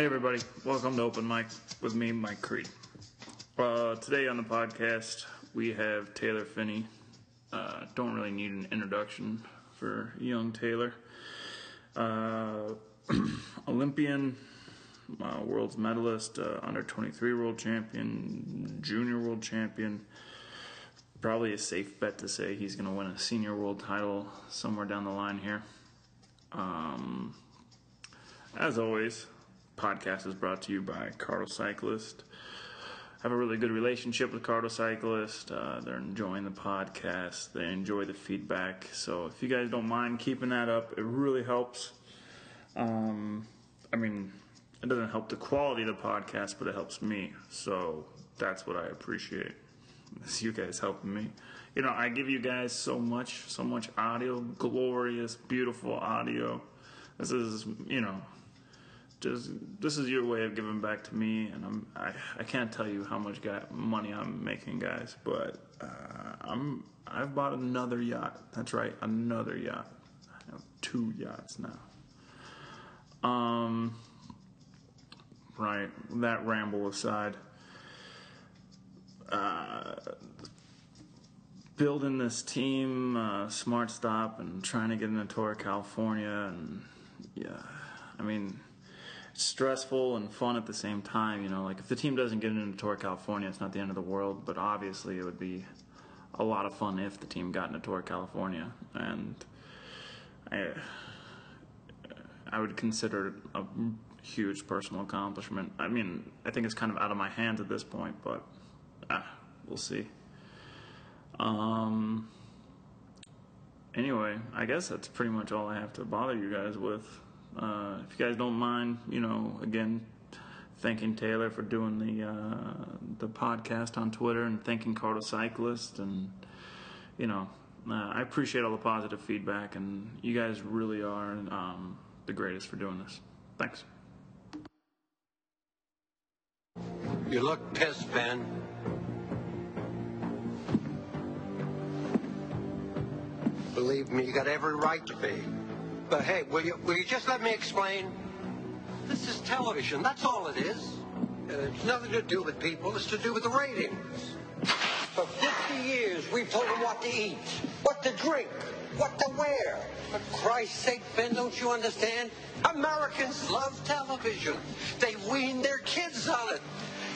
Hey, everybody. Welcome to Open Mic with me, Mike Creed. Uh, today on the podcast, we have Taylor Phinney. Uh, don't really need an introduction for young Taylor. Uh, Olympian, uh, world's medalist, uh, under 23 world champion, junior world champion. Probably a safe bet to say he's going to win a senior world title somewhere down the line here. Um, as always, podcast is brought to you by Cardo Cyclist. I have a really good relationship with Cardo Cyclist. Uh, they're enjoying the podcast. They enjoy the feedback. So if you guys don't mind keeping that up, it really helps. Um, I mean, it doesn't help the quality of the podcast, but it helps me. So that's what I appreciate. Is you guys helping me. You know, I give you guys so much, so much audio, glorious, beautiful audio. This is, you know, just this is your way of giving back to me, and I'm I, I can't tell you how much guy, money I'm making, guys, but uh, I'm I've bought another yacht. That's right, another yacht. I have two yachts now. Um, right. That ramble aside. Uh, building this team, uh, Smart Stop, and trying to get into Tour California, and yeah, I mean stressful and fun at the same time. You know, like if the team doesn't get into Tour California, it's not the end of the world. But obviously, it would be a lot of fun if the team got into Tour California, and I, I would consider it a huge personal accomplishment. I mean, I think it's kind of out of my hands at this point, but ah, we'll see. Um. Anyway, I guess that's pretty much all I have to bother you guys with. Uh, if you guys don't mind, you know, again, thanking Taylor for doing the uh, the podcast on Twitter and thanking Cardo Cyclist and you know, uh, I appreciate all the positive feedback and you guys really are um, the greatest for doing this. Thanks. You look pissed, Ben. Believe me, you got every right to be. But hey, will you, will you just let me explain? This is television. That's all it is. Uh, it's nothing to do with people. It's to do with the ratings. For 50 years, we've told them what to eat, what to drink, what to wear. For Christ's sake, Ben, don't you understand? Americans love television. They wean their kids on it.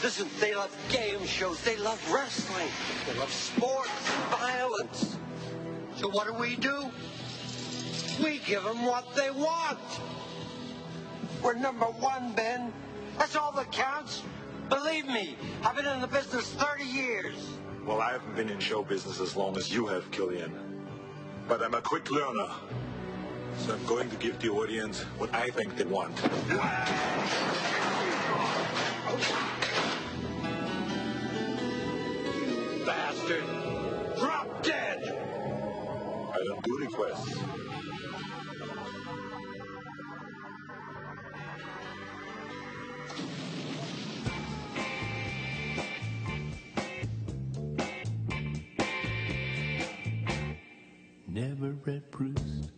Listen, they love game shows. They love wrestling. They love sports and violence. So what do we do? We give them what they want. We're number one, Ben. That's all that counts. Believe me, I've been in the business 30 years. Well, I haven't been in show business as long as you have, Killian. But I'm a quick learner. So I'm going to give the audience what I think they want. You bastard. Drop dead. I don't do requests. Never read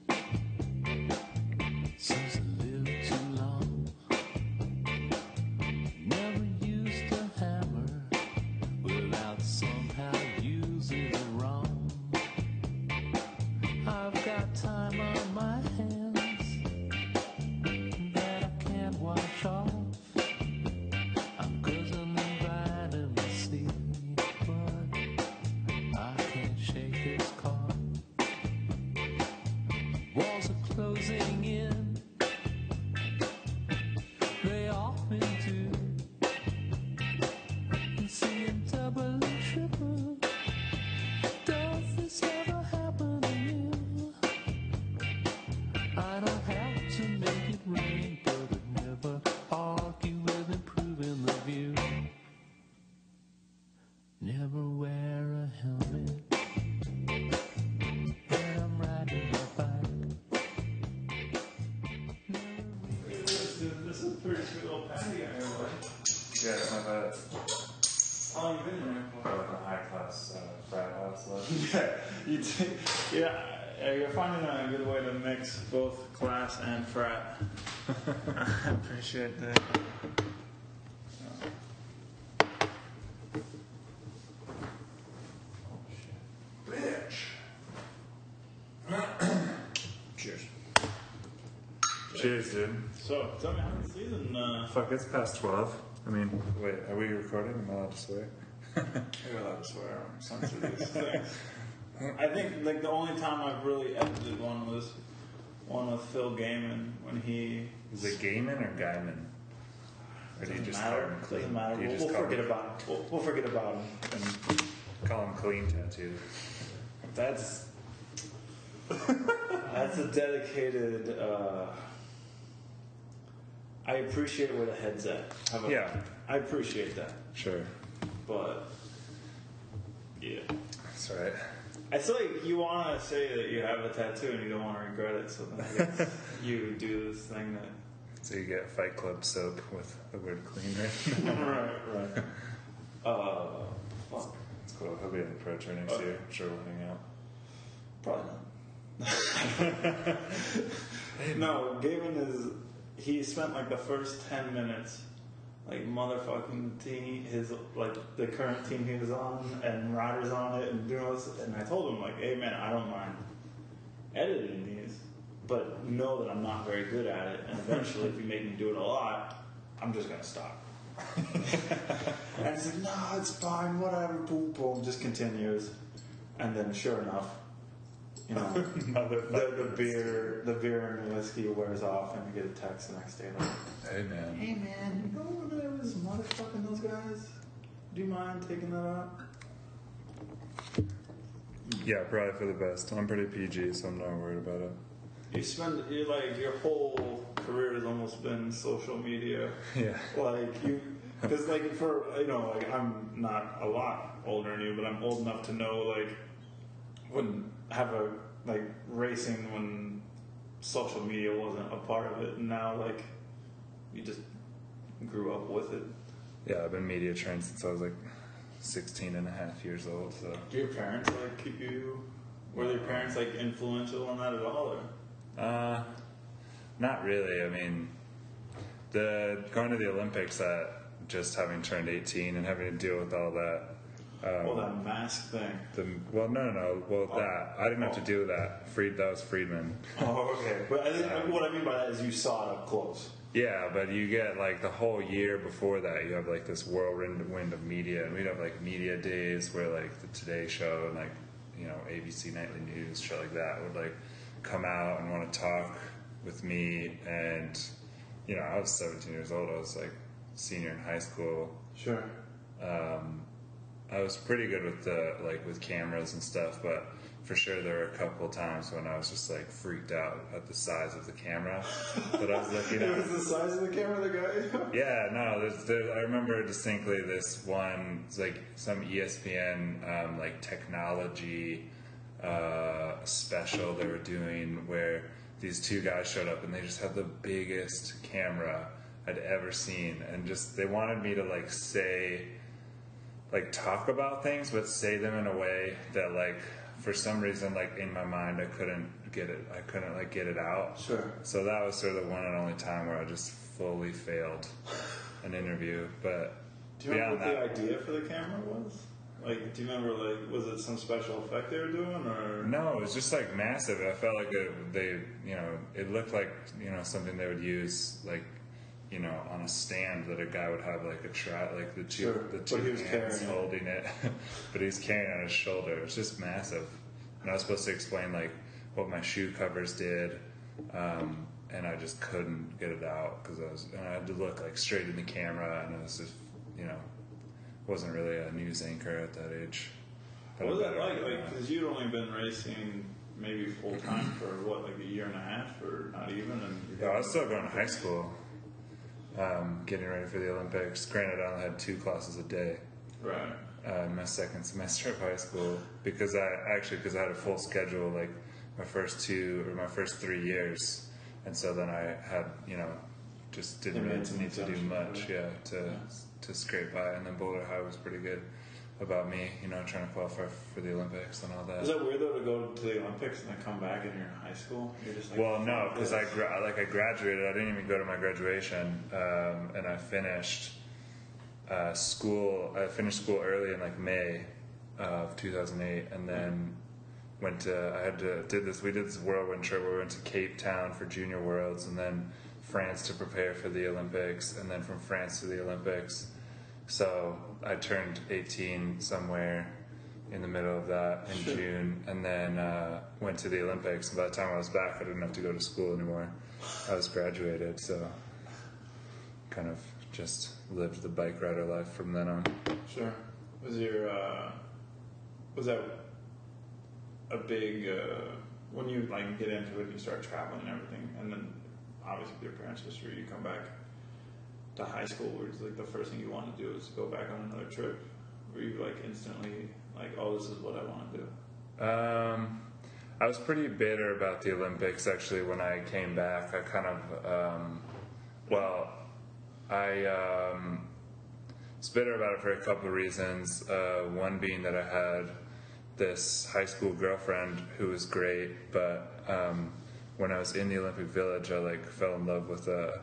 you t- yeah, you're finding a good way to mix both class and frat. I appreciate that. Oh shit. Bitch. Cheers. Cheers, dude. So, tell me how the season. Uh, Fuck, it's past 12. I mean, wait, are we recording? Am I allowed to swear? You're allowed to swear on some of these things. I think like the only time I've really edited one was one with Phil Gaimon when he. Is it Gaiman or Guyman? Or do you Doesn't just matter. him clean? Doesn't matter. Do you We'll, just we'll call forget him, about him. We'll, we'll forget about him. and call him clean tattoo? That's that's a dedicated. Uh, I appreciate where the head's at. How about Yeah. I appreciate that, Sure. but yeah. That's right. I feel like you want to say that you have a tattoo and you don't want to regret it, so then I guess you do this thing that. So you get Fight Club soap with the word clean written. right, right. Uh, fuck. It's cool. He'll be in the pro tour next year. I'm sure we'll hang out. Probably not. no, Gavin is. He spent like the first ten minutes, like motherfucking team, his like the current team he was on, and riders on it, and doing all this. And I told him like, hey man, I don't mind editing these, but know that I'm not very good at it, and eventually, if you make me do it a lot, I'm just gonna stop. and he's like, no, it's fine, whatever, boom, boom, just continues. And then, sure enough, you know, the, the beer, the beer and whiskey wears off, and we get a text the next day like, Hey man. "Hey man, you know when I was motherfucking those guys? Do you mind taking that out?" Yeah, probably for the best. I'm pretty PG, so I'm not worried about it. You spend you like your whole career has almost been social media. Yeah. Like you, because like for you know like I'm not a lot older than you, but I'm old enough to know like when have a like racing when social media wasn't a part of it, and now like you just grew up with it. Yeah, I've been media trained since I was like 16 and a half years old, so. Do your parents like keep you? Were your parents like influential on that at all? Or? Uh, not really. I mean, the going to the Olympics at just having turned 18 and having to deal with all that. Um, Well, that mask thing. the, well, no, no, no. Well, that I didn't have to deal with that. Fried, that was Friedman. Oh, okay. But I think, what I mean by that is you saw it up close. Yeah, but you get like the whole year before that, you have like this whirlwind wind of media, and we'd have like media days where like the Today Show and like you know ABC Nightly News, shit like that, would like come out and want to talk with me, and you know I was 17 years old, I was like senior in high school. Sure. Um, I was pretty good with the like with cameras and stuff, but for sure there were a couple times when I was just like freaked out at the size of the camera that I was looking at. It was the size of the camera that got guy. Yeah, no, there's, there, I remember distinctly this one, it's like some ESPN um, like technology uh, special they were doing where these two guys showed up and they just had the biggest camera I'd ever seen, and just they wanted me to like say, like talk about things, but say them in a way that like for some reason like in my mind I couldn't get it, I couldn't like get it out. Sure. So that was sort of the one and only time where I just fully failed an interview. But Do you remember what that, the idea for the camera was? Like, do you remember, like, was it some special effect they were doing, or? no, it was just like massive. I felt like it, they, you know, it looked like you know something they would use like, you know, on a stand that a guy would have like a try, like the two, Sure, the two he was hands carrying it. holding it, but he's carrying it on his shoulder. It was just massive, and I was supposed to explain like what my shoe covers did. Um, and I just couldn't get it out because I was, and I had to look like straight in the camera, and I was just, you know, wasn't really a news anchor at that age. But What was that better like? Like, because you'd only been racing maybe full time for what, like a year and a half, or not even? And Yeah, I was still going to high school, um, getting ready for the Olympics. Granted, I only had two classes a day right. uh, in my second semester of high school because I actually because I had a full schedule like my first two or my first three years, and so then I had you know just didn't really need to do much, yeah. yeah, to to scrape by. And then Boulder High was pretty good. About me, you know, trying to qualify for the Olympics and all that. Is that weird though to go to the Olympics and then come back and you're in high school? You're just like, Well, no, because I gra- like I graduated. I didn't even go to my graduation, um, and I finished uh, school. I finished school early in like May of 2008, and then went to. I had to did this. We did this whirlwind trip we went to Cape Town for Junior Worlds, and then France to prepare for the Olympics, and then from France to the Olympics. So I turned 18 somewhere in the middle of that in June, and then uh, went to the Olympics. And by the time I was back, I didn't have to go to school anymore. I was graduated, so kind of just lived the bike rider life from then on. Sure. Was your uh, was that a big uh, when you like get into it and you start traveling and everything, and then obviously with your parents' history, you come back to high school, where it's like the first thing you want to do is go back on another trip. Were you like instantly like, oh, this is what I want to do? Um, I was pretty bitter about the Olympics actually when I came back. I kind of, um, well, I um, was bitter about it for a couple of reasons. Uh, one being that I had this high school girlfriend who was great, but um, when I was in the Olympic Village, I like fell in love with a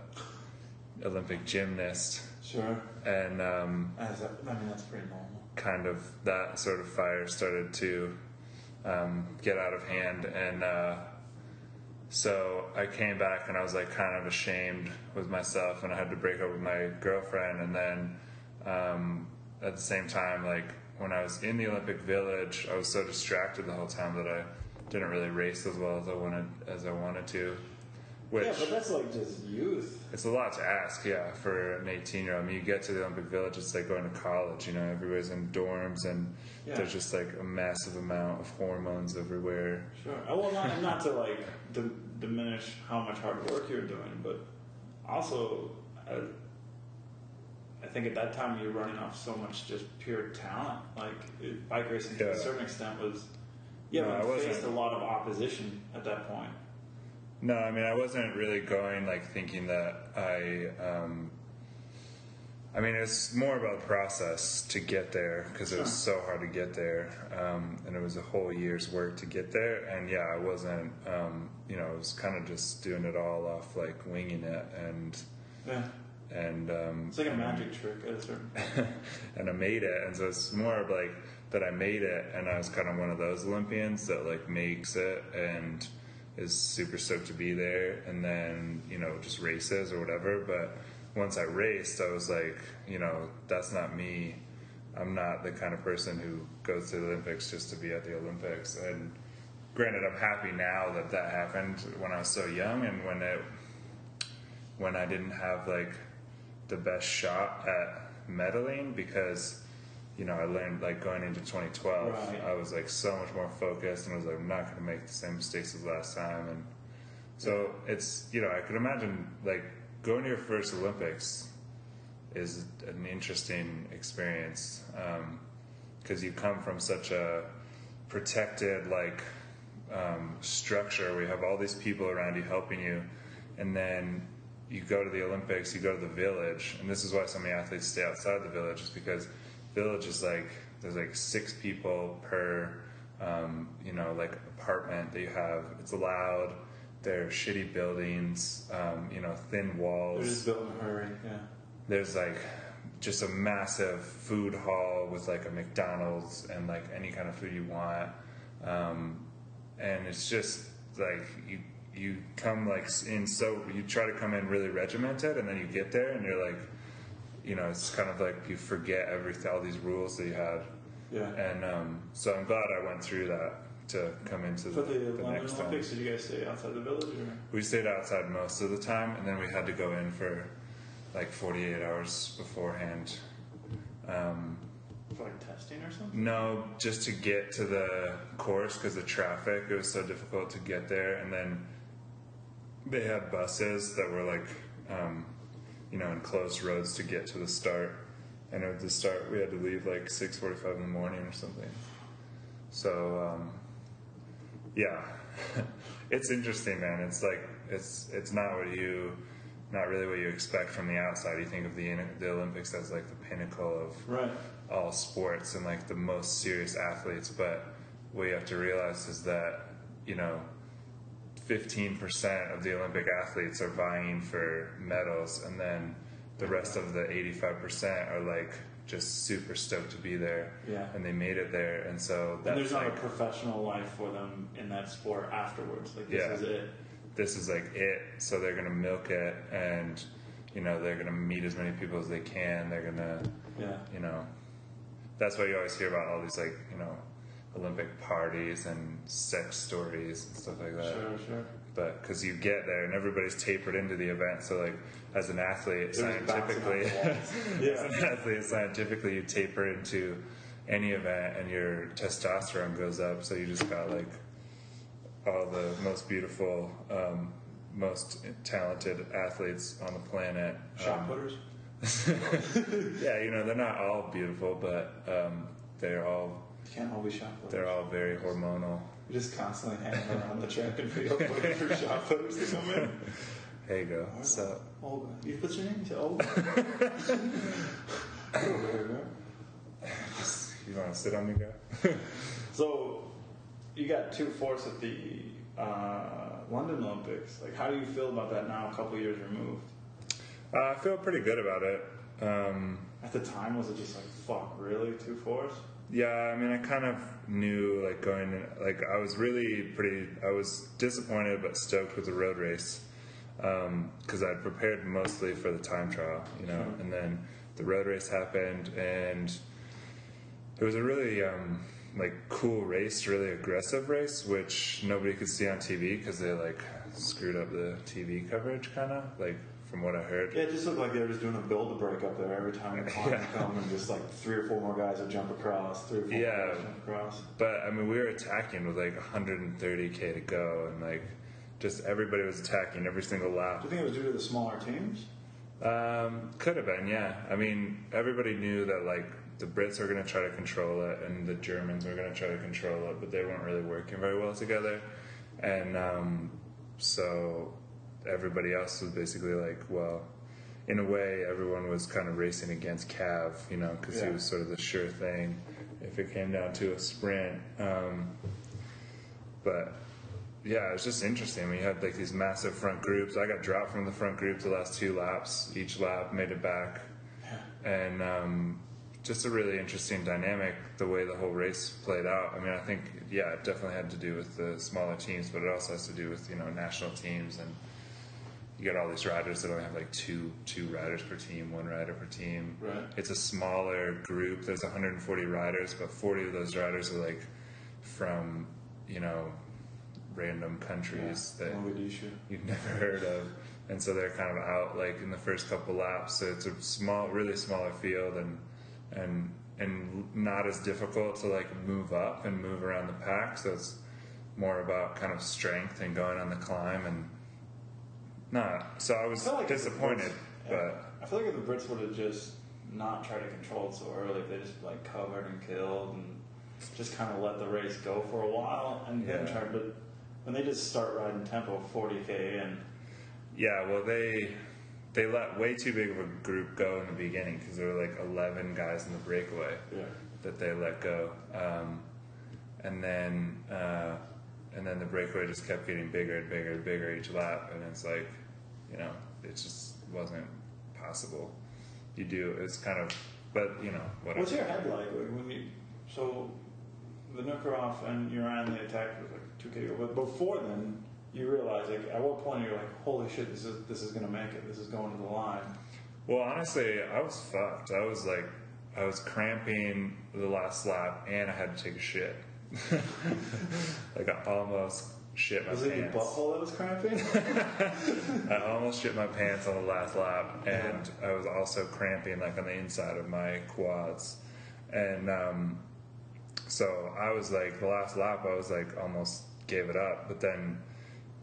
Olympic gymnast, Sure. and um, As a, I mean, that's pretty normal. kind of that sort of fire started to um, get out of hand and uh, so i came back and i was like kind of ashamed with myself and i had to break up with my girlfriend and then um, at the same time like when i was in the olympic village i was so distracted the whole time that i didn't really race as well as i wanted as i wanted to which Yeah, but that's like just youth. it's a lot to ask, yeah, for an 18 year old. I mean, you get to the Olympic Village, it's like going to college, you know, everybody's in dorms and Yeah. there's just like a massive amount of hormones everywhere. Sure. Uh, Well, not, not to like d- diminish how much hard work you're doing, but also, uh, I think at that time you're running off so much just pure talent. Like it, bike racing to a certain extent was, yeah, No, I faced a lot of opposition at that point. No, I mean, I wasn't really going like thinking that I, um, I mean, it's more about the process to get there because it was so hard to get there, um, and it was a whole year's work to get there. And yeah, I wasn't, um, you know, I was kind of just doing it all off like winging it, and Yeah, and um, it's like a magic trick at a certain. and I made it. And so it's more of like that I made it, and I was kind of one of those Olympians that like makes it and is super stoked to be there, and then you know just races or whatever. But once I raced, I was like, you know, that's not me. I'm not the kind of person who goes to the Olympics just to be at the Olympics. And granted, I'm happy now that that happened when I was so young and when it when I didn't have like the best shot at medaling because you know I learned like going into 2012 Right. I was like so much more focused and I was like I'm not going to make the same mistakes as last time. And so it's you know I could imagine like going to your first Olympics is an interesting experience because you come from such a protected like um, structure where you have all these people around you helping you. And then you go to the olympics you go to the village. And this is why so many athletes stay outside the village is because village is like there's like six people per um, you know like apartment that you have it's loud they're shitty buildings um, you know thin walls They're just built in a hurry. Yeah. there's like just a massive food hall with like a McDonald's and like any kind of food you want, um, and it's just like you you come like in so you try to come in really regimented and then you get there and you're like, you know, it's kind of like you forget everything all these rules that you had, Yeah. and um, so I'm glad I went through that to come into For the, the, the next time. Olympics, did you guys stay outside the village? Or? We stayed outside most of the time, and then we had to go in for like 48 hours beforehand. Um, For like testing or something? no, just to get to the course because the traffic, it was so difficult to get there. And then they had buses that were like, um, you know, in closed roads to get to the start. And at the start, we had to leave like 6:45 in the morning or something. So, um, yeah, it's interesting, man. It's like it's it's not what you not really what you expect from the outside. You think of the the Olympics as like the pinnacle of Right. all sports and like the most serious athletes, but what you have to realize is that you know 15% of the Olympic athletes are vying for medals, and then the rest of the 85% are like just super stoked to be there. Yeah. And they made it there, and so that's And there's not like a professional life for them in that sport afterwards. Like this Yeah. is it. this is like it. So they're gonna milk it, and you know they're gonna meet as many people as they can. They're gonna, Yeah. you know, that's why you always hear about all these like you know Olympic parties and sex stories and stuff like that. Sure, sure. but because you get there and everybody's tapered into the event so like as an athlete They're just bouncing scientifically walls. as an athlete scientifically you taper into any event and your testosterone goes up so you just got like all the most beautiful um, most talented athletes on the planet Shot Um, yeah you know they're not all beautiful but um, they're all Can't all be shot putters. they're all very hormonal You're just constantly hanging around the track and field looking for shot putters to come in. there you go so Olga. You put your name to Olga. you want to sit on me guy so, you got two fourths at the uh, London Olympics. Like, how do you feel about that now, a couple years removed? Uh, I feel pretty good about it. Um, At the time, was it just like, fuck, really? Two fourths? Yeah, I mean, I kind of knew like going in, like I was really pretty. I was disappointed but stoked with the road race because I'd prepared mostly for the time trial, you know, and then the road race happened and it was a really um, like cool race, really aggressive race, which nobody could see on TV because they like screwed up the TV coverage, kind of like from what I heard. Yeah, it just looked like they were just doing a build to break up there every time the climb Yeah. would come and just like three or four more guys would jump across, three or four Yeah. guys jump across. But I mean, we were attacking with like 130k to go, and like just everybody was attacking every single lap. Do you think it was due to the smaller teams? Um, could have been, yeah. I mean, everybody knew that like the Brits were going to try to control it, and the Germans were going to try to control it, but they weren't really working very well together, and um, so everybody else was basically like, well. In a way, everyone was kind of racing against Cav, you know, because he was sort of the sure thing if it came down to a sprint. Um, but yeah, it was just interesting. We had like these massive front groups. I got dropped from the front group the last two laps. Each lap made it back, and um, just a really interesting dynamic the way the whole race played out. I mean, I think yeah, it definitely had to do with the smaller teams, but it also has to do with you know national teams and you got all these riders that only have like two two riders per team, one rider per team. Right. It's a smaller group. There's 140 riders, but 40 of those riders are like from you know random countries that Mogadishu. you've never heard of, and so they're kind of out like in the first couple laps. So it's a small, really smaller field, and and and not as difficult to like move up and move around the pack. So it's more about kind of strength and going on the climb and not. So I was I like disappointed, Brits- but. I feel like if the Brits would have just not tried to control it so early, if they just like covered and killed and just kind of let the race go for a while and then Yeah. tried, but when they just start riding tempo 40k in, Yeah, well, they they let way too big of a group go in the beginning because there were like eleven guys in the breakaway Yeah. that they let go, um, and then uh, and then the breakaway just kept getting bigger and bigger and bigger each lap, and it's like, you know, it just wasn't possible. You do it's kind of, but you know, whatever. What's your head like when you so the Vinokurov and Uran the attack was like two K but before then you realize like at what point you're like holy shit this is this is gonna make it this is going to the line Well, honestly, I was fucked. I was like, I was cramping the last lap, and I had to take a shit. like I almost shit my was it your pants. butthole that was cramping I almost shit my pants on the last lap, and I was also cramping like on the inside of my quads, and um, so I was like the last lap, I was like almost gave it up, but then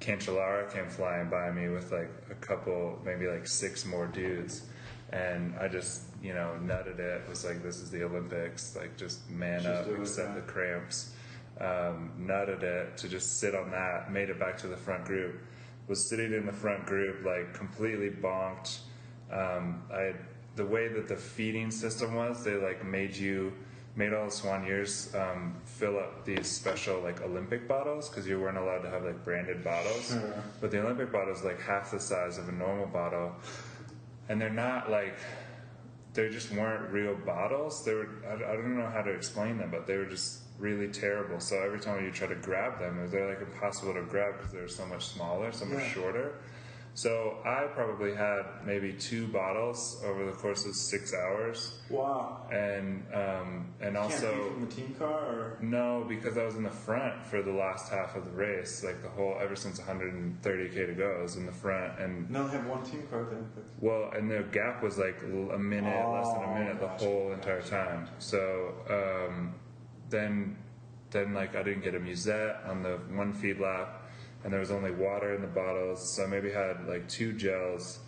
Cancellara came flying by me with like a couple, maybe like six more dudes, and I just you know nutted it. Was like this is the Olympics, like just man Just up, accept the cramps. Um, nutted it to just sit on that, made it back to the front group. was sitting in the front group, like completely bonked. Um, I the way that the feeding system was, they like made you made all the soigneurs um, fill up these special like Olympic bottles because you weren't allowed to have like branded bottles. But the Olympic bottle is like half the size of a normal bottle, and they're not like they just weren't real bottles. They were I, I don't know how to explain them, but they were just really terrible. So every time you try to grab them, they're like impossible to grab because they're so much smaller, so much Yeah. shorter. So I probably had maybe two bottles over the course of six hours, Wow. and um, and Can't also from the team car or no, because I was in the front for the last half of the race, like the whole ever since 130k to go, I was in the front, and no, they have one team car at the Olympics. well, and the gap was like a minute, less than a Oh, minute, the gotcha, whole entire time. So um, then, then like I didn't get a musette on the one feed lap, and there was only water in the bottles, so I maybe had like two gels,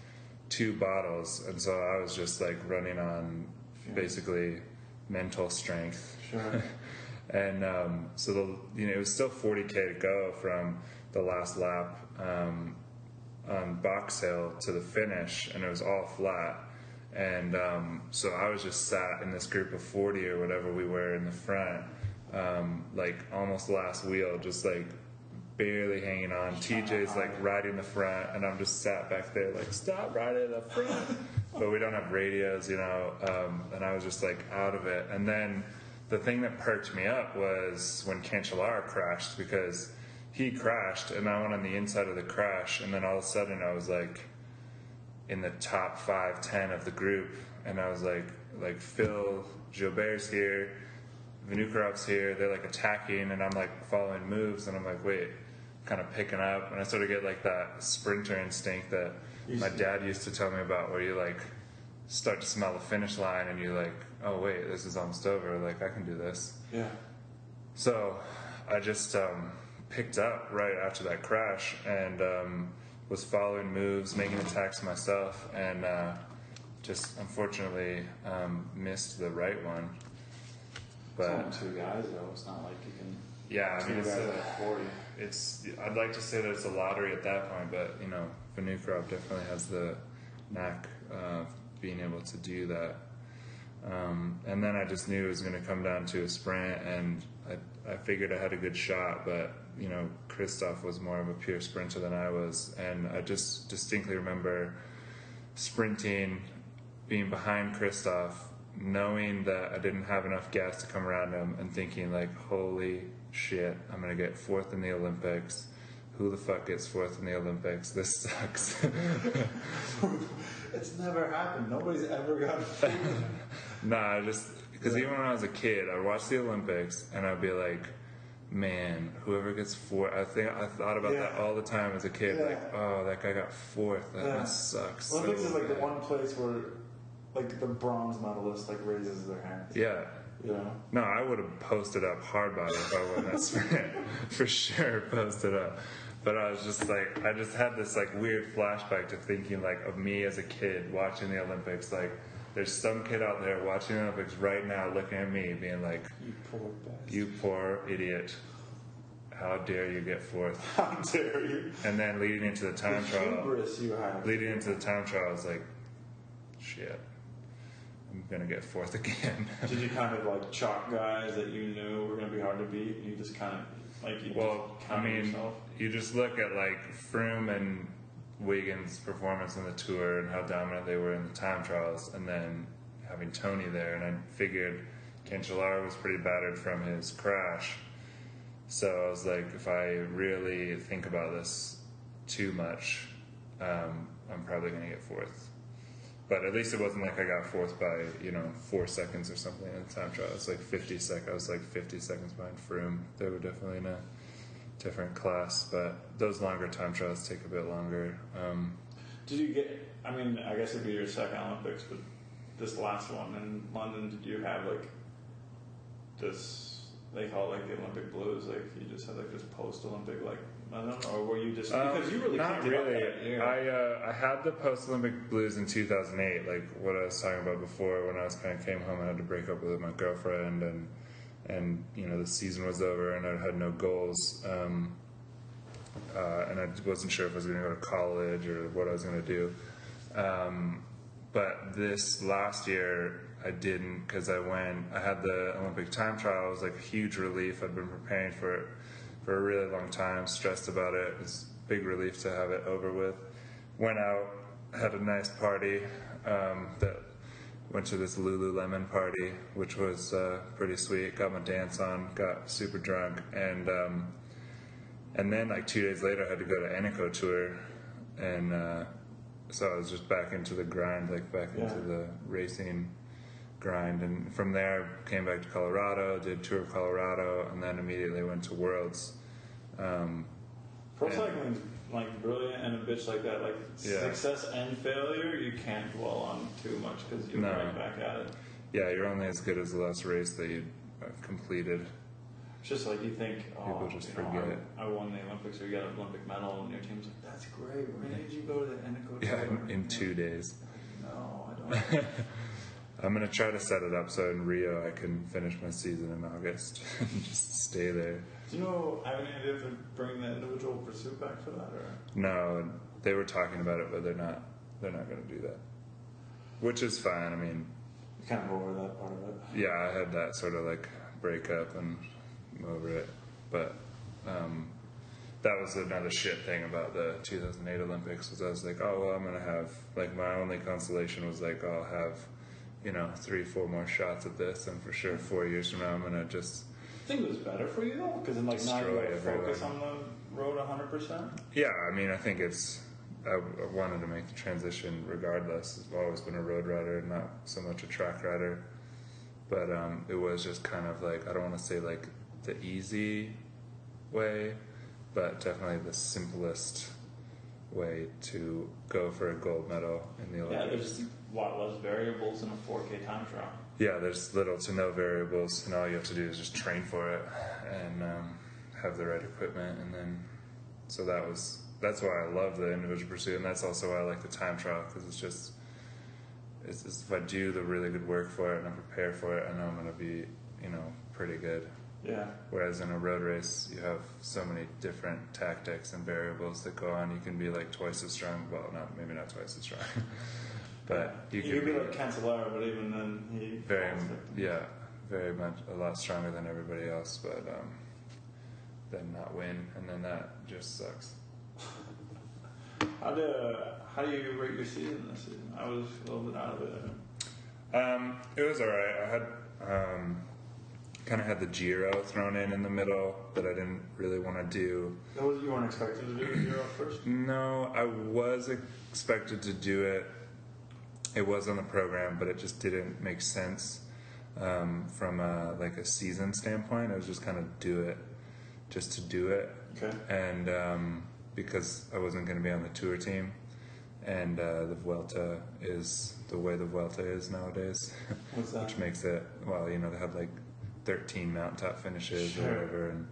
two bottles, and so I was just like running on basically mental strength. Sure. and um, so the you know it was still 40k to go from the last lap um, on Box Hill to the finish, and it was all flat. And um, so I was just sat in this group of 40 or whatever we were in the front, um, like almost last wheel, just like barely hanging on. TJ's like riding the front, and I'm just sat back there like, stop riding the front. but we don't have radios, you know, um, and I was just like out of it. And then the thing that perked me up was when Cancellara crashed because he crashed, and I went on the inside of the crash, and then all of a sudden I was like in the top five, ten of the group, and I was like, like Phil Gilbert's here, Vinokurov's here. They're like attacking, and I'm like following moves, and I'm like, wait, kind of picking up, and I sort of get like that sprinter instinct that my dad used to tell me about, where you like start to smell the finish line, and you're like, oh wait, this is almost over. Like I can do this. Yeah. So I just um, picked up right after that crash and um, was following moves, making attacks myself, and uh, just unfortunately um, missed the right one. It's But only two guys though. It's not like you can. yeah, I mean, it's, a, forty. it's I'd like to say that it's a lottery at that point, but you know, Vinokurov definitely has the knack of being able to do that. Um, and then I just knew it was going to come down to a sprint, and I, I figured I had a good shot, but you know, Kristoff was more of a pure sprinter than I was, and I just distinctly remember sprinting, being behind Kristoff, knowing that I didn't have enough gas to come around him, and thinking like, "Holy shit, I'm gonna get fourth in the Olympics." Who the fuck gets fourth in the Olympics? This sucks. It's never happened. Nobody's ever gotten. fourth. Nah, I just because even when I was a kid, I'd watch the Olympics and I'd be like, man, whoever gets fourth. I think I thought about that all the time as a kid. Yeah. Like, oh, that guy got fourth. That Yeah. must suck. so Olympics is like the one place where, like, the bronze medalist like raises their hands. Yeah. Know. No, I would have posted up hard body if I won that sprint. For sure, posted up. But I was just like, I just had this like weird flashback to thinking like of me as a kid watching the Olympics. Like, there's some kid out there watching the Olympics right now, looking at me, being like, You poor bastard. "You poor idiot! How dare you get fourth? How dare you? And then leading into the The time trial, hubris you have. leading into the time trial, I was like, shit, I'm gonna get fourth again. Did you kind of like chalk guys that you knew were going to be hard to beat, and you just kind of like you Well, just I mean, yourself? you just look at like Froome and Wiggins' performance in the tour and how dominant they were in the time trials, and then having Tony there, and I figured Cancellara was pretty battered from his crash. So I was like, if I really think about this too much, um, I'm probably going to get fourth. But at least it wasn't like I got fourth by you know four seconds or something in the time trial. It was like 50 sec. I was like 50 seconds behind Froome. They were definitely in a different class, but those longer time trials take a bit longer. Um, Did you get? I mean, I guess it'd be your second Olympics, but this last one in London, did you have like this? They call it like the Olympic blues. Like you just had like this post-Olympic like I don't know, or were you just because you really Um, not kicked it up really. I uh, I had the post Olympic blues in 2008, like what I was talking about before. When I was kind of came home, I had to break up with my girlfriend, and and you know the season was over, and I had no goals. Um, uh, and I wasn't sure if I was going to go to college or what I was going to do. Um, but this last year I didn't because I went. I had the Olympic time trial. It was like a huge relief. I'd been preparing for it for a really long time, stressed about it. It was big relief to have it over with. Went out, had a nice party. Um, that went to this Lululemon party, which was uh, pretty sweet. Got my dance on, got super drunk, and um, and then like two days later, I had to go to Eneco tour, and uh, so I was just back into the grind, like back into the racing grind, and from there came back to Colorado, did tour of Colorado, and then immediately went to Worlds. Um, Pro Yeah. Like brilliant and a bitch like that. Like Yeah. success and failure, you can't dwell on too much because you'll No. right back at it. yeah, you're only as good as the last race that you uh, completed. It's just like you think, oh, People just you know, forget. I, I won the Olympics or you got an Olympic medal, and your team's like, that's great. When did you go to the Eneco Yeah, in, in two days. No, I don't. I'm gonna try to set it up so in Rio I can finish my season in August and just stay there. Do you know? I have any idea if they're bringing the individual pursuit back for that, or No, they were talking about it, but they're not. They're not gonna do that, which is fine. I mean, you kind of over that part of it? yeah, I had that sort of like breakup and I'm over it, but um, that was another shit thing about the 2008 Olympics was I was like, oh well, I'm gonna have like my only consolation was like I'll have, you know, three, four more shots at this, and for sure four years from now I'm gonna just I think it was better for you though, because then like now you Destroy gotta focus on everyone. the road 100. percent Yeah, I mean, I think it's. I, I wanted to make the transition regardless. I've always been a road rider, not so much a track rider. But um, it was just kind of like, I don't want to say like the easy way, but definitely the simplest way to go for a gold medal in the Yeah, Olympics. there's lot less variables in a 4K time trial. Yeah, there's little to no variables, and all you have to do is just train for it and um, have the right equipment, and then so that was that's why I love the individual pursuit, and that's also why I like the time trial because it's just it's, it's if I do the really good work for it and I prepare for it, I know I'm gonna be you know pretty good. Yeah. Whereas in a road race, you have so many different tactics and variables that go on. You can be like twice as strong. Well, not maybe not twice as strong, but you You can could be like Cancellara, but even then he very yeah very much a lot stronger than everybody else but um then not win and then that just sucks How do how do you rate your season this season? I was a little bit out of it. um it was all right i had um kind of had the giro thrown in in the middle that i didn't really want to do That was, you weren't expected to do Giro first. no i was expected to do it it was on the program but it just didn't make sense um, from a, like a season standpoint i was just kind of do it just to do it Okay. and um, because I wasn't going to be on the tour team, and uh, the Vuelta is the way the Vuelta is nowadays, What's that? which makes it well, you know, they had like 13 mountaintop finishes Sure. or whatever, and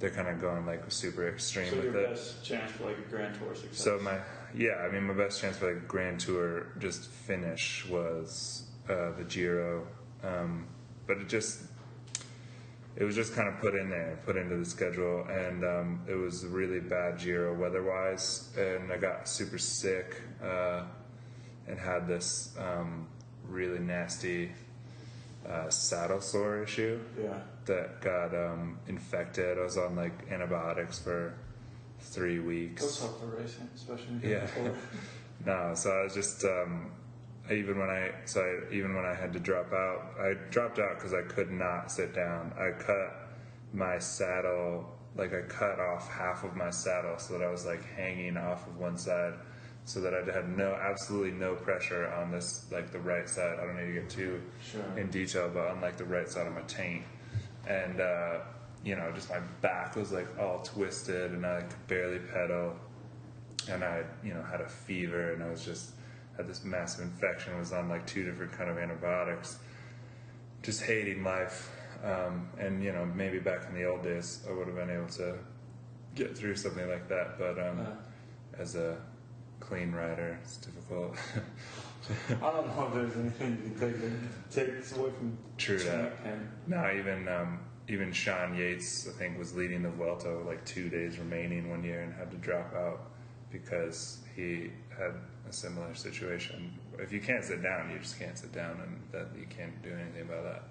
they're kind of going like super extreme So with your it. best chance for like a Grand Tour success. So my yeah, I mean my best chance for like Grand Tour just finish was uh, the Giro, um, but it just it was just kind of put in there, put into the schedule, and um, it was a really bad Giro weather-wise, and I got super sick uh, and had this um, really nasty uh, saddle sore issue yeah. that got um, infected. I was on like antibiotics for three weeks. Those help the racing, especially Yeah. No, so I was just um, even when I so I, even when I had to drop out, I dropped out because I could not sit down. I cut my saddle, like I cut off half of my saddle so that I was like hanging off of one side, so that I had no absolutely no pressure on this like the right side. I don't need to get too Sure. in detail, but on like the right side of my taint, and uh, you know just my back was like all twisted, and I could barely pedal and I, you know, had a fever, and I was just had this massive infection. Was on like two different kind of antibiotics, just hating life. Um, and you know, maybe back in the old days, I would have been able to get through something like that. But um, Yeah. as a clean rider, it's difficult. I don't know if there's anything you can take that takes away from True that. and no, even um, even Sean Yates, I think, was leading the Vuelta with like two days remaining one year and had to drop out because he had a similar situation. If you can't sit down, you just can't sit down, and that you can't do anything about that.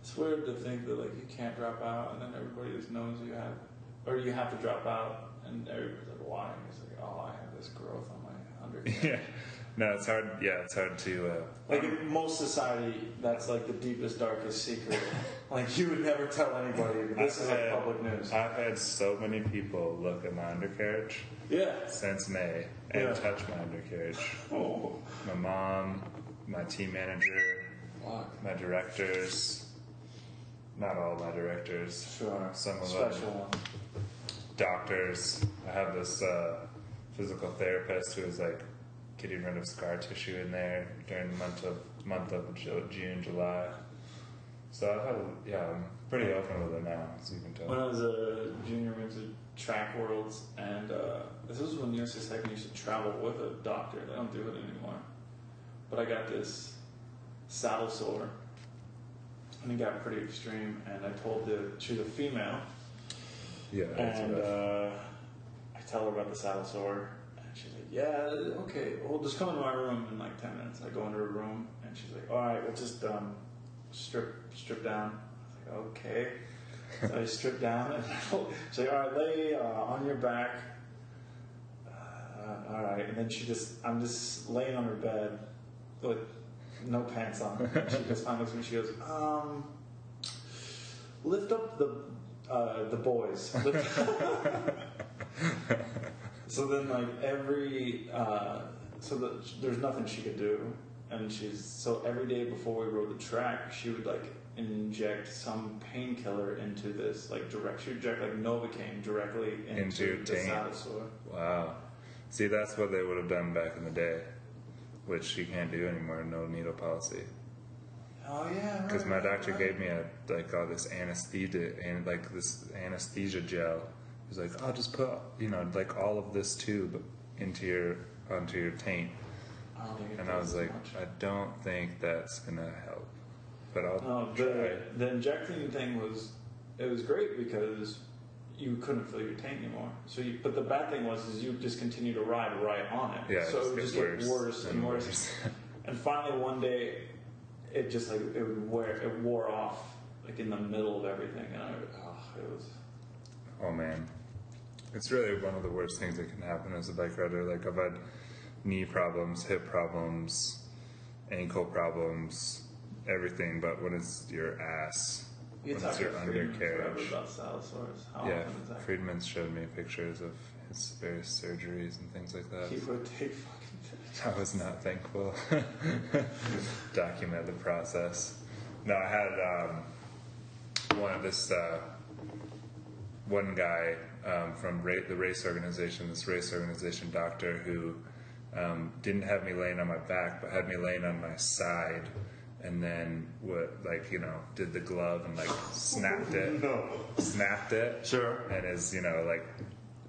It's weird to think that like you can't drop out, and then everybody just knows you have, or you have to drop out, and everybody's like, "Why?" And it's like, "Oh, I have this growth on my undercarriage." yeah, no, it's hard. Yeah, it's hard to. Uh, Like in most society, that's like the deepest, darkest secret. like you would never tell anybody, but this is I've like had- public news. I've had so many people look at my undercarriage Yeah. since May and Yeah. touch my undercarriage. Oh. My mom, my team manager, my directors. Not all my directors. Sure. Some of Special them. one. Doctors. I have this uh, physical therapist who is like getting rid of scar tissue in there during the month of month of June, July. So I've had, a- yeah, I'm pretty open with it now, you can tell. When I was a junior, we went to track worlds, and uh, this was when USC Second used to travel with a doctor. They don't do it anymore. But I got this saddle sore, and it got pretty extreme. And I told the she's a female, yeah, and uh, I tell her about the saddle sore, and she's like, "Yeah, okay. Well, just come into my room in like ten minutes." I go into her room, and she's like, "All right, we'll just um, strip strip down." I was like, "Okay." So I strip down, and she's like, "All right, lay uh, on your back." Uh, all right, and then she just, I'm just laying on her bed with no pants on. And she just finally looks at me. She goes, um, lift up the uh, the boys. So then, like every, uh, so that there's nothing she could do, and she's so every day before we rode the track, she would like inject some painkiller into this, like direct. She would inject like Novocaine directly into, Into your the taint. saddle sore. Wow. See, that's what they would have done back in the day, which you can't do anymore. No needle policy. Oh yeah, Because right, my right, doctor right. gave me a like all this anesthesia and like this anesthesia gel. He's like, I'll just put you know like all of this tube into your onto your taint, I don't think it and I was like, much. I don't think that's gonna help, but I'll oh, No, try. the, the injecting thing was it was great because you couldn't feel your taint anymore. So, you, but the bad thing was is you just continue to ride right on it. Yeah, it so just it would gets just worse get worse and and worse. worse. and finally, one day, it just like it would wear it wore off like in the middle of everything, and I oh, it was Oh man, it's really one of the worst things that can happen as a bike rider. Like I've had knee problems, hip problems, ankle problems, everything. But when it's your ass, you when it's your Friedman undercarriage, about. How yeah, often? Friedman's showed me pictures of his various surgeries and things like that. He would take fucking. I was not thankful. Document the process. No, I had um, one of this uh, one guy um, from ra- the race organization, this race organization doctor who um, didn't have me laying on my back, but had me laying on my side, and then what, like you know, did the glove and like snapped it, No. snapped it, Sure. and is you know like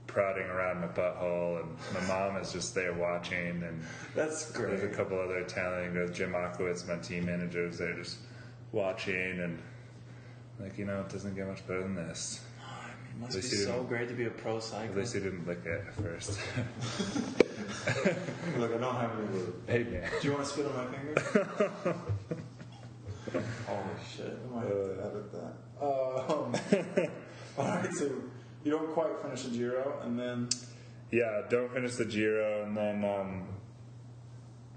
prodding around my butthole, and my mom is just there watching, and That's great. there's a couple other Italian girls, Jim Ochowicz, my team manager, they're just watching and like, you know, it doesn't get much better than this. It must be so great to be a pro cyclist. At least he didn't lick it at first. Look, I don't have any lube. hey man. Do you want to spit on my finger? Holy shit! I might have to edit that. Um, all right, so you don't quite finish the Giro, and then Yeah, don't finish the Giro and then um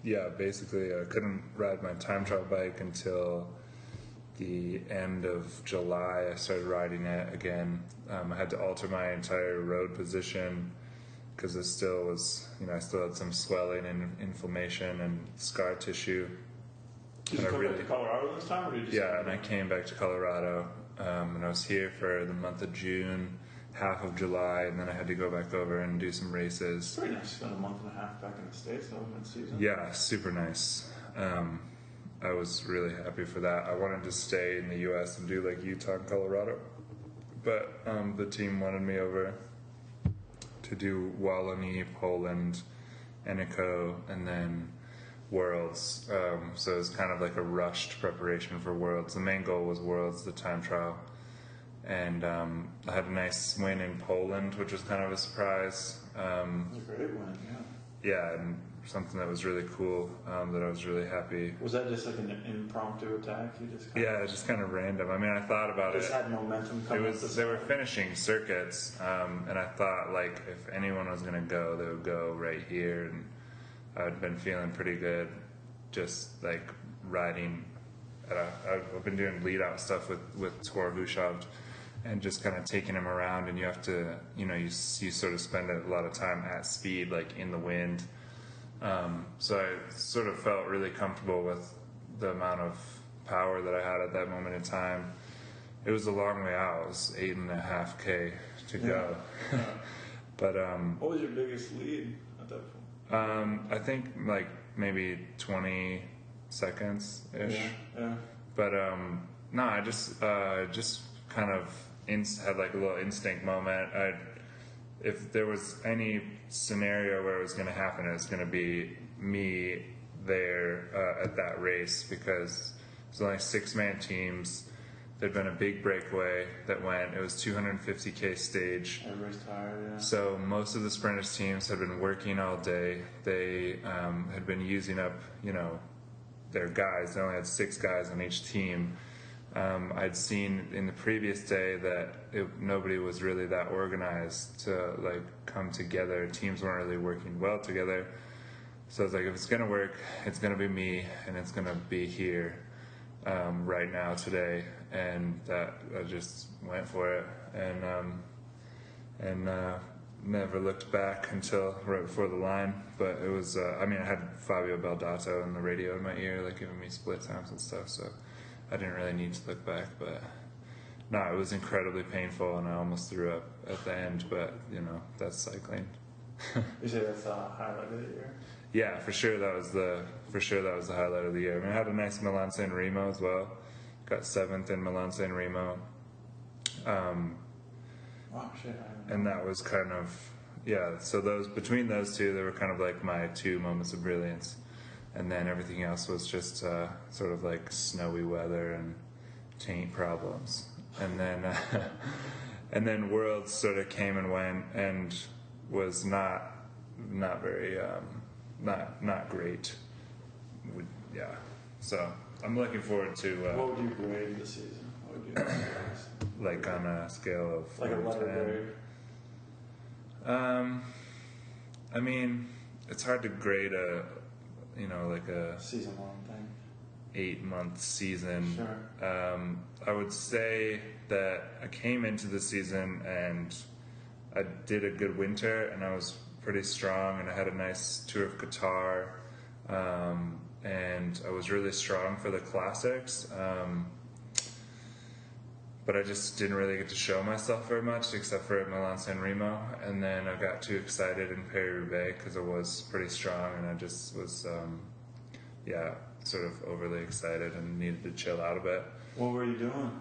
yeah, basically I couldn't ride my time trial bike until the end of July. I started riding it again. Um, I had to alter my entire road position because it still was, you know, I still had some swelling and inflammation and scar tissue. did you And I come really- back to Colorado this time, or did you? Yeah, and I came back to Colorado, um, and I was here for the month of June, half of July, and then I had to go back over and do some races. It's very nice to spend a month and a half back in the states though mid-season. Yeah, super nice. Um, I was really happy for that. I wanted to stay in the U.S. and do like Utah and Colorado, but um, the team wanted me over to do Wallonie, Poland, Eneco, and then Worlds. Um, so it was kind of like a rushed preparation for Worlds. The main goal was Worlds, the time trial, and um, I had a nice win in Poland, which was kind of a surprise. Um, a great win. Yeah. yeah, and something that was really cool um, that I was really happy. Was that just like an impromptu attack? You just kind Yeah, it's just kind of random. I mean, I thought about of just it. had momentum It coming. up was they were finishing circuits, um, and I thought like if anyone was gonna go, they would go right here, and I'd been feeling pretty good, just like riding. At a, I've been doing lead out stuff with with Thor and just kind of taking him around, and you have to, you know, you you sort of spend a lot of time at speed, like in the wind. Um, so I sort of felt really comfortable with the amount of power that I had at that moment in time. It was a long way out. It was eight and a half k to go. but um, What was your biggest lead at that point? um, I think like maybe twenty seconds ish. Yeah. Yeah. But um, no, I just uh, just kind of ins- had like a little instinct moment. I, if there was any scenario where it was going to happen, it was going to be me there uh, at that race because there's only six man teams. There'd been a big breakaway that went. It was 250k stage. Everybody's tired. Yeah. So most of the sprinters teams had been working all day. They um, had been using up, you know, their guys. They only had six guys on each team. Um, I'd seen in the previous day that it, nobody was really that organized to like come together. Teams weren't really working well together. So I was like, if it's gonna work, it's gonna be me, and it's gonna be here um, right now today. And that I just went for it, and um, and uh, never looked back until right before the line. But it was, uh, I mean, I had Fabio Baldato in the radio in my ear, like giving me split times and stuff. So I didn't really need to look back. But no, it was incredibly painful, and I almost threw up at the end. But you know, that's cycling. You say that's the highlight of the year. Yeah, for sure that was the for sure that was the highlight of the year. I mean, I had a nice Milan San Remo as well. Got seventh in Milan San Remo. Um, Wow, shit. And that was kind of yeah so those between those two they were kind of like my two moments of brilliance and then everything else was just uh, sort of like snowy weather and taint problems and then uh, and then worlds sort of came and went and was not not very um, not not great Would- yeah so i'm looking forward to uh, What would you grade the season? What would you like on a scale of Like a 1 to letter 10. grade. Um, I mean, it's hard to grade a, you know, like a Season long thing. eight month season. Sure. Um, I would say that I came into the season and I did a good winter and I was pretty strong and I had a nice tour of Qatar. Um, and I was really strong for the classics. Um, but I just didn't really get to show myself very much except for at Milan San Remo. And then I got too excited in Paris Roubaix because it was pretty strong and I just was, um, yeah, sort of overly excited and needed to chill out a bit. What were you doing?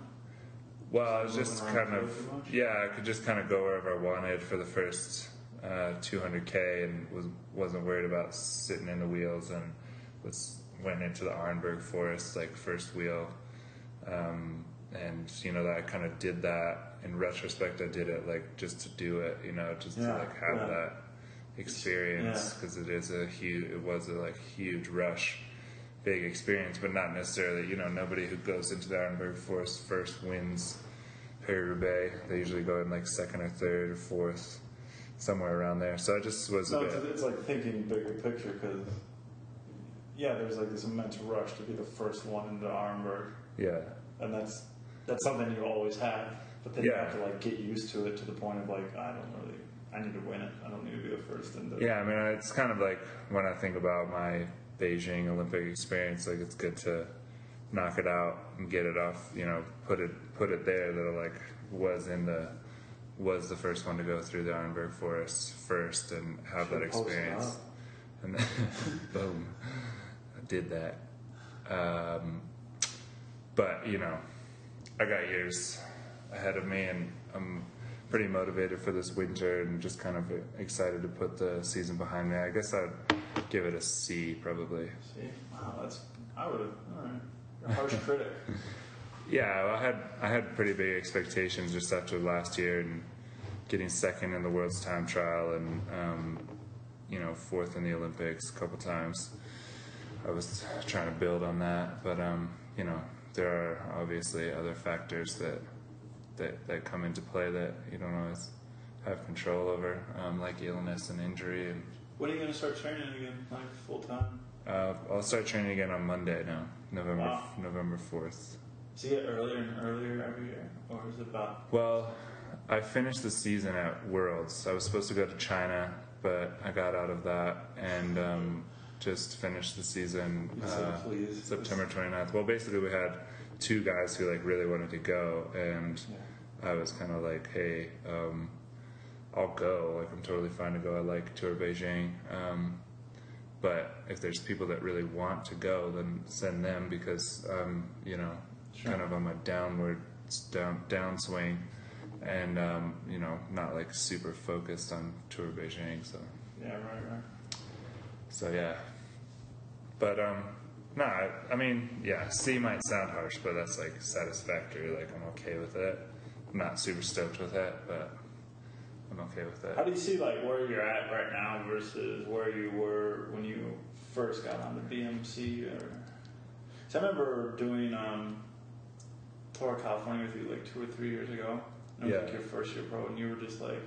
Well, I was just kind of, yeah, I could just kind of go wherever I wanted for the first uh, 200k and was wasn't worried about sitting in the wheels and was went into the Arenberg Forest like first wheel, um, and you know that I kind of did that. In retrospect, I did it like just to do it, you know, just to like have yeah. that experience Yeah. because it is a huge, it was a like huge rush big experience, but not necessarily, you know, nobody who goes into the Arenberg Forest first wins Paris Roubaix. They usually go in like second or third or fourth, somewhere around there. So I just was No, a it's, it's like thinking bigger picture because, yeah, there's like this immense rush to be the first one into Arenberg, yeah, and that's that's something you always have. But then you Yeah. have to like get used to it to the point of like I don't really, I need to win it. I don't need to be the first into. yeah. I mean, it's kind of like when I think about my Beijing Olympic experience, like it's good to knock it out and get it off. You know, put it put it there that I like was in the was the first one to go through the Arenberg Forest first and have that Should post it experience. And then, boom, I did that. Um, but you know, I got years ahead of me, and I'm pretty motivated for this winter, and just kind of excited to put the season behind me. I guess I'd give it a C, probably. See, wow, that's I would have. All right, You're a harsh critic. Yeah, well, I had I had pretty big expectations just after last year and getting second in the world's time trial and um, you know fourth in the Olympics a couple times. I was trying to build on that, but um, you know there are obviously other factors that that that come into play that you don't always have control over, um, like illness and injury. And When are you gonna start training again, like full time? uh, I'll start training again on Monday now, November Wow. November fourth. Does it earlier and earlier every year, or is it about? Well, I finished the season at Worlds. I was supposed to go to China, but I got out of that and um, just finished the season uh, please. September 29th. Well, basically, we had two guys who like really wanted to go, and I was kind of like, hey, um, I'll go. Like, I'm totally fine to go. I like Tour Beijing. Um, but if there's people that really want to go, then send them because um, you know, kind of on my downward down downswing, and um, you know, not like super focused on Tour Beijing. So Yeah, right, right. So yeah. But um, no, I, I mean, yeah, C might sound harsh, but that's like satisfactory. Like I'm okay with it. I'm not super stoked with it, but I'm okay with it. How do you see like where you're at right now versus where you were when you first got on the BMC? Or, so I remember doing um, Tour of California with you like two or three years ago. And it was Yeah. like your first year pro, and you were just like,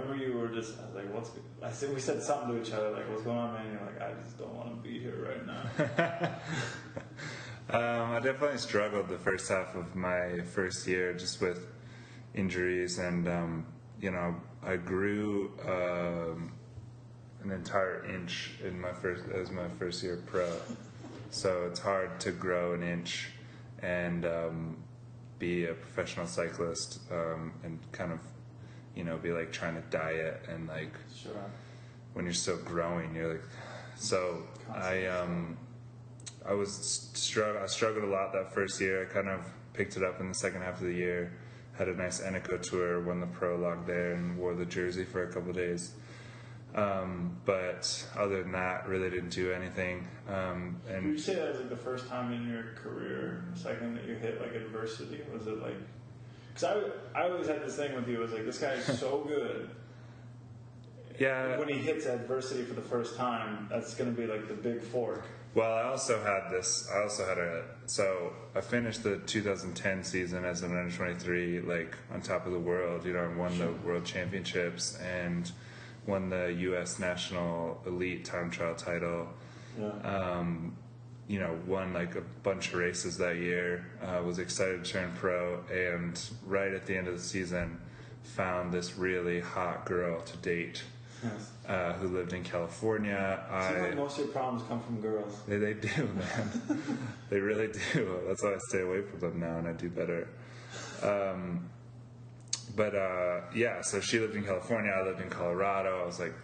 remember you were just like, what's? I said we said something to each other like, what's going on, man? And you're like, I just don't want to be here right now. Um, I definitely struggled the first half of my first year just with injuries, and um, you know, I grew um, an entire inch in my first as my first year pro. So it's hard to grow an inch and um, be a professional cyclist um, and kind of, you know, be like trying to diet and like sure. when you're still growing, you're like, so I um, I was strugg- I struggled a lot that first year. I kind of picked it up in the second half of the year. Had a nice Eneco tour, won the prologue there, and wore the jersey for a couple days. Um, but other than that, really didn't do anything. Um, Would you say that was like the first time in your career, second that you hit like adversity? Was it like? Because I, I always had this thing with you. It was like this guy is so good. yeah, when he hits adversity for the first time, that's going to be like the big fork. Well, I also had this. I also had a. So I finished the 2010 season as an under 23, like on top of the world. You know, I won the world championships and won the U.S. national elite time trial title. Yeah. Um, you know, won like a bunch of races that year. Uh, was excited to turn pro, and right at the end of the season, found this really hot girl to date. Uh, who lived in California. Seems I like most of your problems come from girls. they, they do, man. they really do. That's why I stay away from them now, and I do better. Um, but uh, yeah, so she lived in California. I lived in Colorado. I was like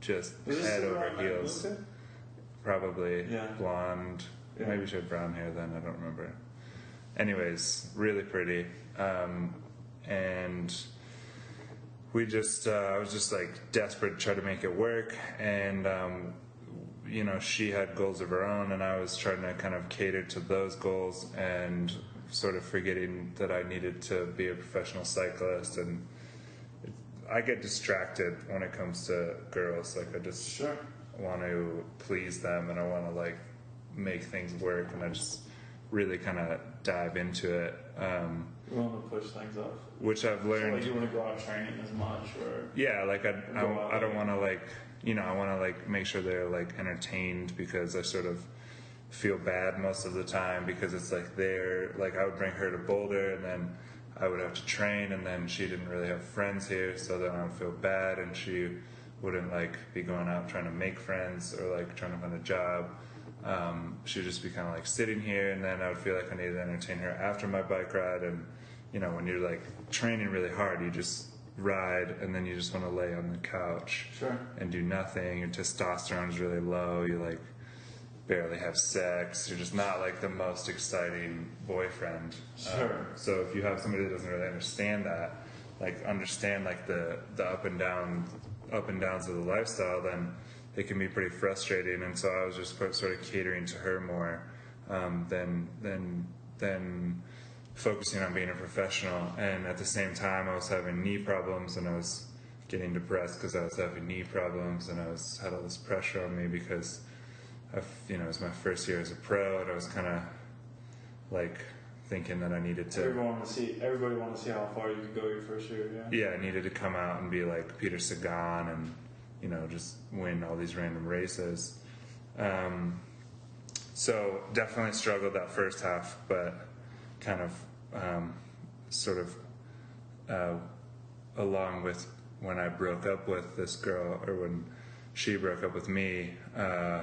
just Was head over heels. Probably Yeah. blonde. Yeah. Maybe she had brown hair then. I don't remember. Anyways, really pretty. Um, and we just, uh, I was just like desperate to try to make it work. And, um, you know, she had goals of her own, and I was trying to kind of cater to those goals and sort of forgetting that I needed to be a professional cyclist. And I get distracted when it comes to girls. Like, I just Sure. Want to please them and I want to like make things work and I just really kind of dive into it, um, You want to push things up. which I've So learned. like you want to go out training as much, or yeah, like I, I, I don't want to like you know I want to like make sure they're like entertained because I sort of feel bad most of the time because it's like they're like I would bring her to Boulder and then I would have to train and then she didn't really have friends here so then I would feel bad and she wouldn't like be going out trying to make friends or like trying to find a job. Um, she'd just be kind of like sitting here and then I would feel like I needed to entertain her after my bike ride. And you know when you're like training really hard you just ride and then you just want to lay on the couch Sure. and do nothing. Your testosterone's really low. You like barely have sex. You're just not like the most exciting boyfriend. Sure. Um, so if you have somebody that doesn't really understand that like understand like the the up and down up and downs of the lifestyle then it can be pretty frustrating and so i was just sort of catering to her more um, than than than focusing on being a professional. And at the same time, I was having knee problems and I was getting depressed because I was having knee problems and I was had all this pressure on me because I, you know, it was my first year as a pro and I was kind of like thinking that I needed to. Everyone want to see. Everybody want to see how far you could go your first year. Yeah. yeah, I needed to come out and be like Peter Sagan and you know just win all these random races. Um, so definitely struggled that first half, but kind of um, sort of uh, along with when I broke up with this girl or when she broke up with me, uh,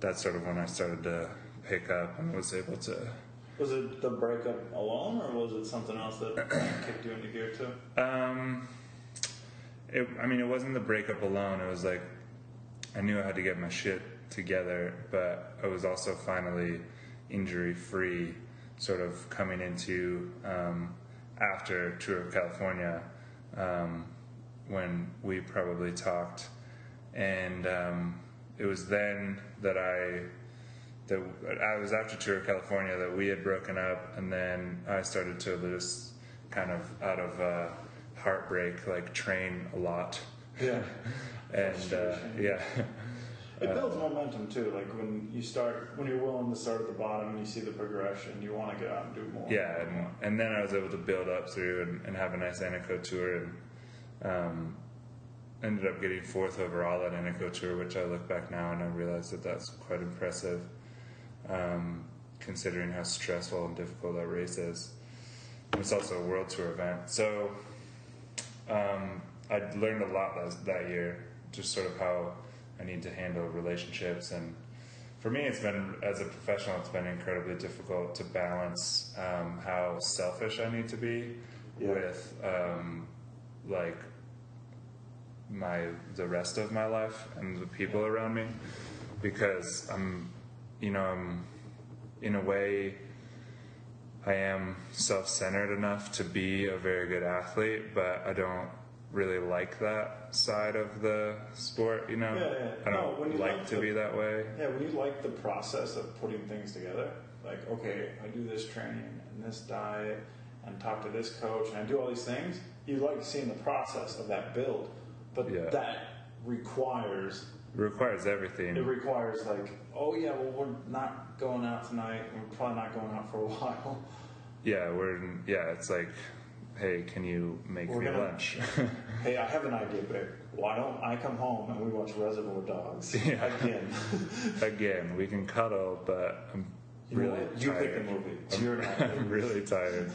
that's sort of when I started to pick up and was able to Was it the breakup alone, or was it something else that kicked you into gear too? Um, it, I mean, it wasn't the breakup alone. It was like I knew I had to get my shit together, but I was also finally injury free, sort of coming into um, after Tour of California um, when we probably talked, and um, it was then that I that I was after Tour of California that we had broken up, and then I started to just kind of out of uh, heartbreak, like train a lot, Yeah. and uh, yeah, It builds momentum too. Like when you start, when you're willing to start at the bottom and you see the progression, you want to get out and do more. yeah, and, and then I was able to build up through and, and have a nice Eneco tour, and um, ended up getting fourth overall at Eneco tour, which I look back now and I realize that that's quite impressive, um, considering how stressful and difficult that race is. And it's also a world tour event, so um, I learned a lot that, that year, just sort of how I need to handle relationships. And for me, it's been, as a professional, it's been incredibly difficult to balance um, how selfish I need to be Yeah. with um, like my the rest of my life and the people around me because I'm you know I'm in a way I am self-centered enough to be a very good athlete but I don't really like that side of the sport you know Yeah, yeah. I don't when you like like to be that way Yeah, when you like the process of putting things together, like, okay, I do this training and this diet and talk to this coach and I do all these things, you like seeing the process of that build. But Yeah. that requires, requires everything it requires like, oh yeah, well, we're not going out tonight. We're probably not going out for a while. yeah we're yeah it's like hey can you make We're me gonna- lunch Hey, I have an idea, babe. Why don't I come home and we watch Reservoir Dogs Yeah. again? again we can cuddle but I'm You know really what? You pick the movie. It's your night. I'm really tired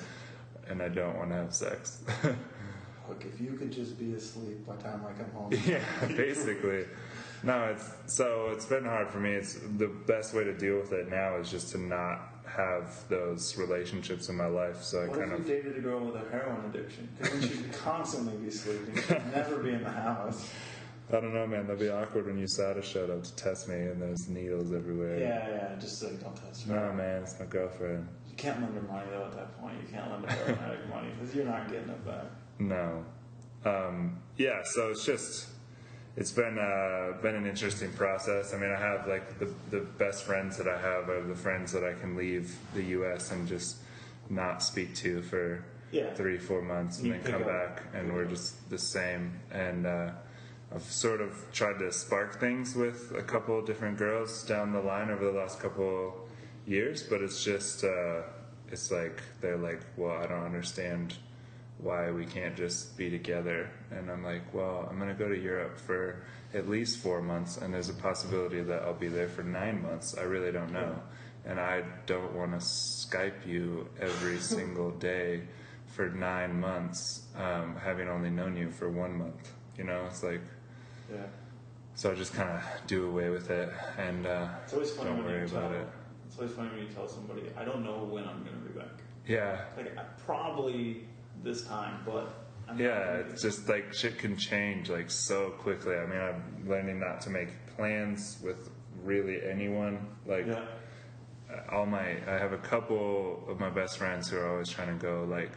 and I don't want to have sex. Look, if you could just be asleep by the time I come home. yeah, basically. No, it's so it's been hard for me. It's the best way to deal with it now is just to not have those relationships in my life. So I What kind if of you dated a girl with a heroin addiction? Because then she'd constantly be sleeping. She'd never be in the house. I don't know, man. That'd be awkward when you USADA showed up to test me and there's needles everywhere. Yeah, yeah. Just like don't touch her. No, man, it's my girlfriend. You can't lend her money though. At that point, you can't lend her money because you're not getting it back. No. Um, yeah, so it's just it's been uh, been an interesting process. I mean, I have like the the best friends that I have are the friends that I can leave the U.S. and just not speak to for Yeah. three four months and You then come up. back and we're just the same. And uh, I've sort of tried to spark things with a couple of different girls down the line over the last couple years, but it's just uh, it's like they're like, well, I don't understand why we can't just be together. And I'm like, well, I'm gonna go to Europe for at least four months, and there's a possibility that I'll be there for nine months. I really don't know, and I don't want to Skype you every single day for nine months, um, having only known you for one month. You know, it's like Yeah. so I just kind of do away with it and uh, It's always funny don't when worry you about tell. it. It's always funny when you tell somebody, "I don't know when I'm going to be back." Yeah, Like I, probably this time, but I'm Yeah, it's just like shit can change like so quickly. I mean, I'm learning not to make plans with really anyone. Like Yeah. all my, I have a couple of my best friends who are always trying to go like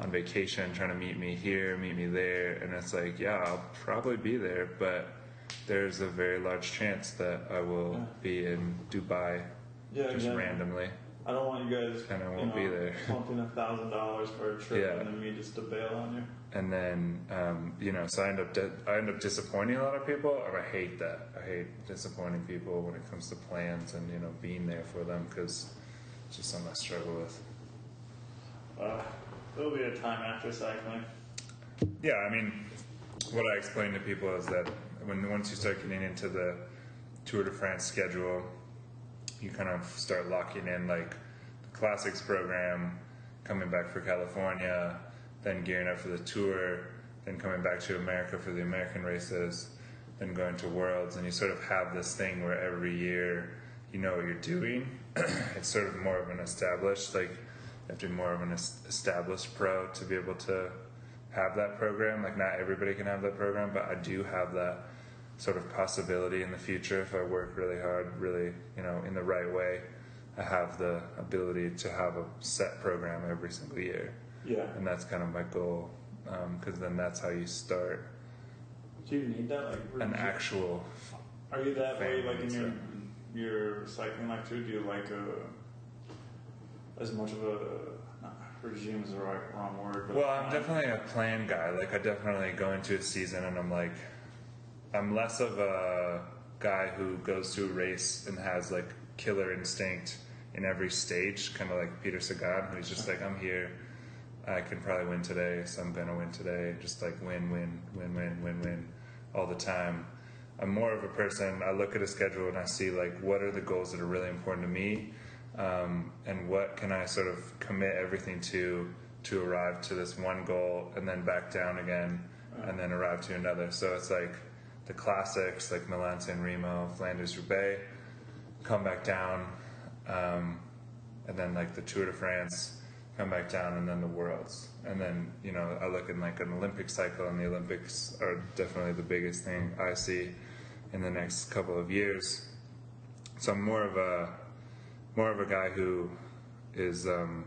on vacation, trying to meet me here, meet me there, and it's like, yeah, I'll probably be there, but there's a very large chance that I will Yeah. be in Dubai Yeah, just randomly. I don't want you guys Kinda you won't know, be there. pumping a thousand dollars for a trip Yeah. and then me just to bail on you. and then um, you know, so I end up di- I end up disappointing a lot of people, and I hate that. I hate disappointing people when it comes to plans and you know being there for them because it's just something I struggle with. Uh, there'll be a time after cycling. Yeah, I mean, what I explain to people is that when once you start getting into the Tour de France schedule, you kind of start locking in like the classics program, coming back for California, then gearing up for the tour, then coming back to America for the American races, then going to Worlds, and you sort of have this thing where every year you know what you're doing. it's sort of more of an established, like you have to be more of an established pro to be able to have that program. Like not everybody can have that program, but I do have that sort of possibility in the future if I work really hard, really, you know, in the right way. I have the ability to have a set program every single year, Yeah. and that's kind of my goal. Because then that's how you start Do you need that? Like, an regi- actual. Are you that way, like in your your cycling life too? Do you like a as much of a regime is the right wrong word? But Well, I'm uh, definitely a plan guy. Like I definitely go into a season and I'm like, I'm less of a guy who goes to a race and has like killer instinct in every stage, kind of like Peter Sagan, who's just like, I'm here. I can probably win today, so I'm gonna win today. Just like win, win, win, win, win, win, all the time. I'm more of a person. I look at a schedule and I see like what are the goals that are really important to me, um, and what can I sort of commit everything to to arrive to this one goal and then back down again, and then arrive to another. So it's like the classics like Milan San Remo, Flanders Roubaix, come back down, um, and then like the Tour de France, come back down, and then the Worlds, and then you know I look in like an Olympic cycle, and the Olympics are definitely the biggest thing I see in the next couple of years. So I'm more of a more of a guy who is um,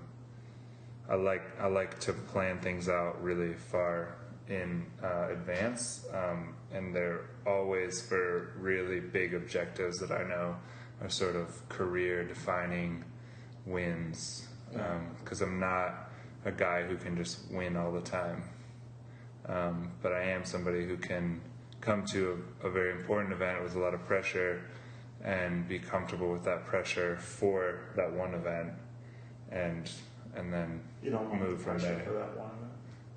I like I like to plan things out really far in uh, advance, um, and they're always for really big objectives that I know are sort of career defining wins. Because I'm not a guy who can just win all the time, um, but I am somebody who can come to a, a very important event with a lot of pressure and be comfortable with that pressure for that one event, and and then you don't move from there. for that one. event.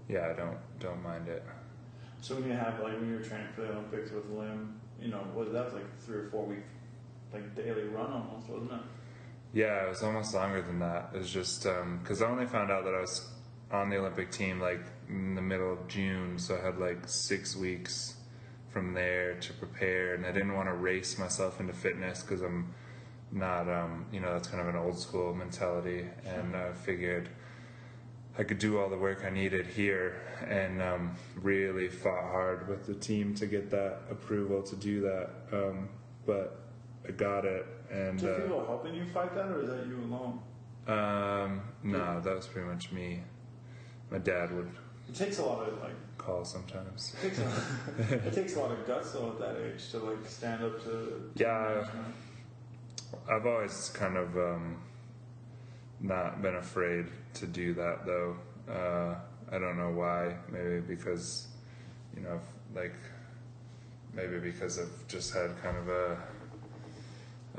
Yeah, I don't don't mind it. So when you have like when you were training for the Olympics with Lim, you know, was that was like three or four week like daily run almost, wasn't it? Yeah, it was almost longer than that. It was just because I only found out that I was on the Olympic team like in the middle of June, so I had like six weeks from there to prepare, and I didn't want to race myself into fitness because I'm not, um, you know, that's kind of an old school mentality, and I figured I could do all the work I needed here, and um, really fought hard with the team to get that approval to do that. Um, but I got it, and. Did uh, people helping you fight that, or is that you alone? um, no, that was pretty much me. My dad would It takes a lot of like call sometimes. it takes a, it takes a lot of guts though at that age to like stand up to. to Yeah. I've always kind of um, not been afraid to do that though. Uh, I don't know why. Maybe because, you know, like maybe because I've just had kind of a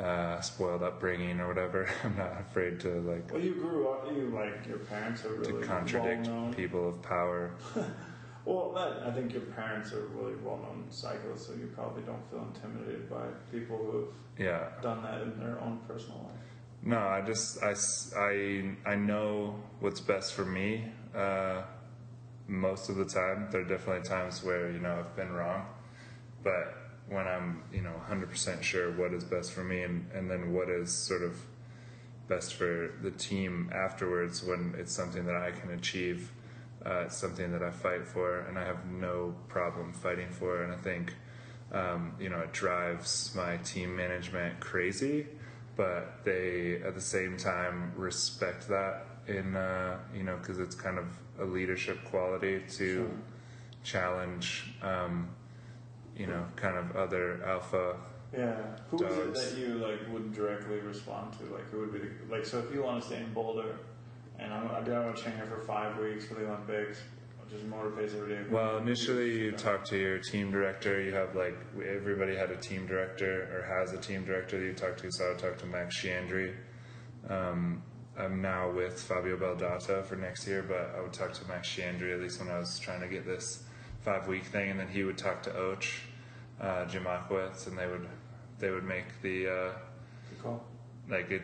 uh, spoiled upbringing or whatever. I'm not afraid to like Well, you grew up. You like your parents are to really contradict well known. people of power. Well, I think your parents are really well-known cyclists, so you probably don't feel intimidated by people who Yeah. have done that in their own personal life. No, I just I, I, I know what's best for me. Uh, most of the time, there are definitely times where you know I've been wrong, but when I'm you know 100% sure what is best for me and, and then what is sort of best for the team afterwards when it's something that I can achieve, uh, it's something that I fight for and I have no problem fighting for. And I think, um, you know, it drives my team management crazy, but they at the same time respect that in, uh, you know, because it's kind of a leadership quality to challenge, um, you know, kind of other alpha Yeah. Who is it that you like would directly respond to? Like who would be the, like so if you want to stay in Boulder, and I'm, I want to train here for five weeks for the Olympics, just every day. Well, initially you talk to your team director. You have like everybody had a team director or has a team director that you talk to. So I talked to Max Sciandri. Um, I'm now with Fabio Baldato for next year, but I would talk to Max Sciandri at least when I was trying to get this five week thing, and then he would talk to Och, uh, Jim Ochowicz, and they would they would make the uh, Good call. like it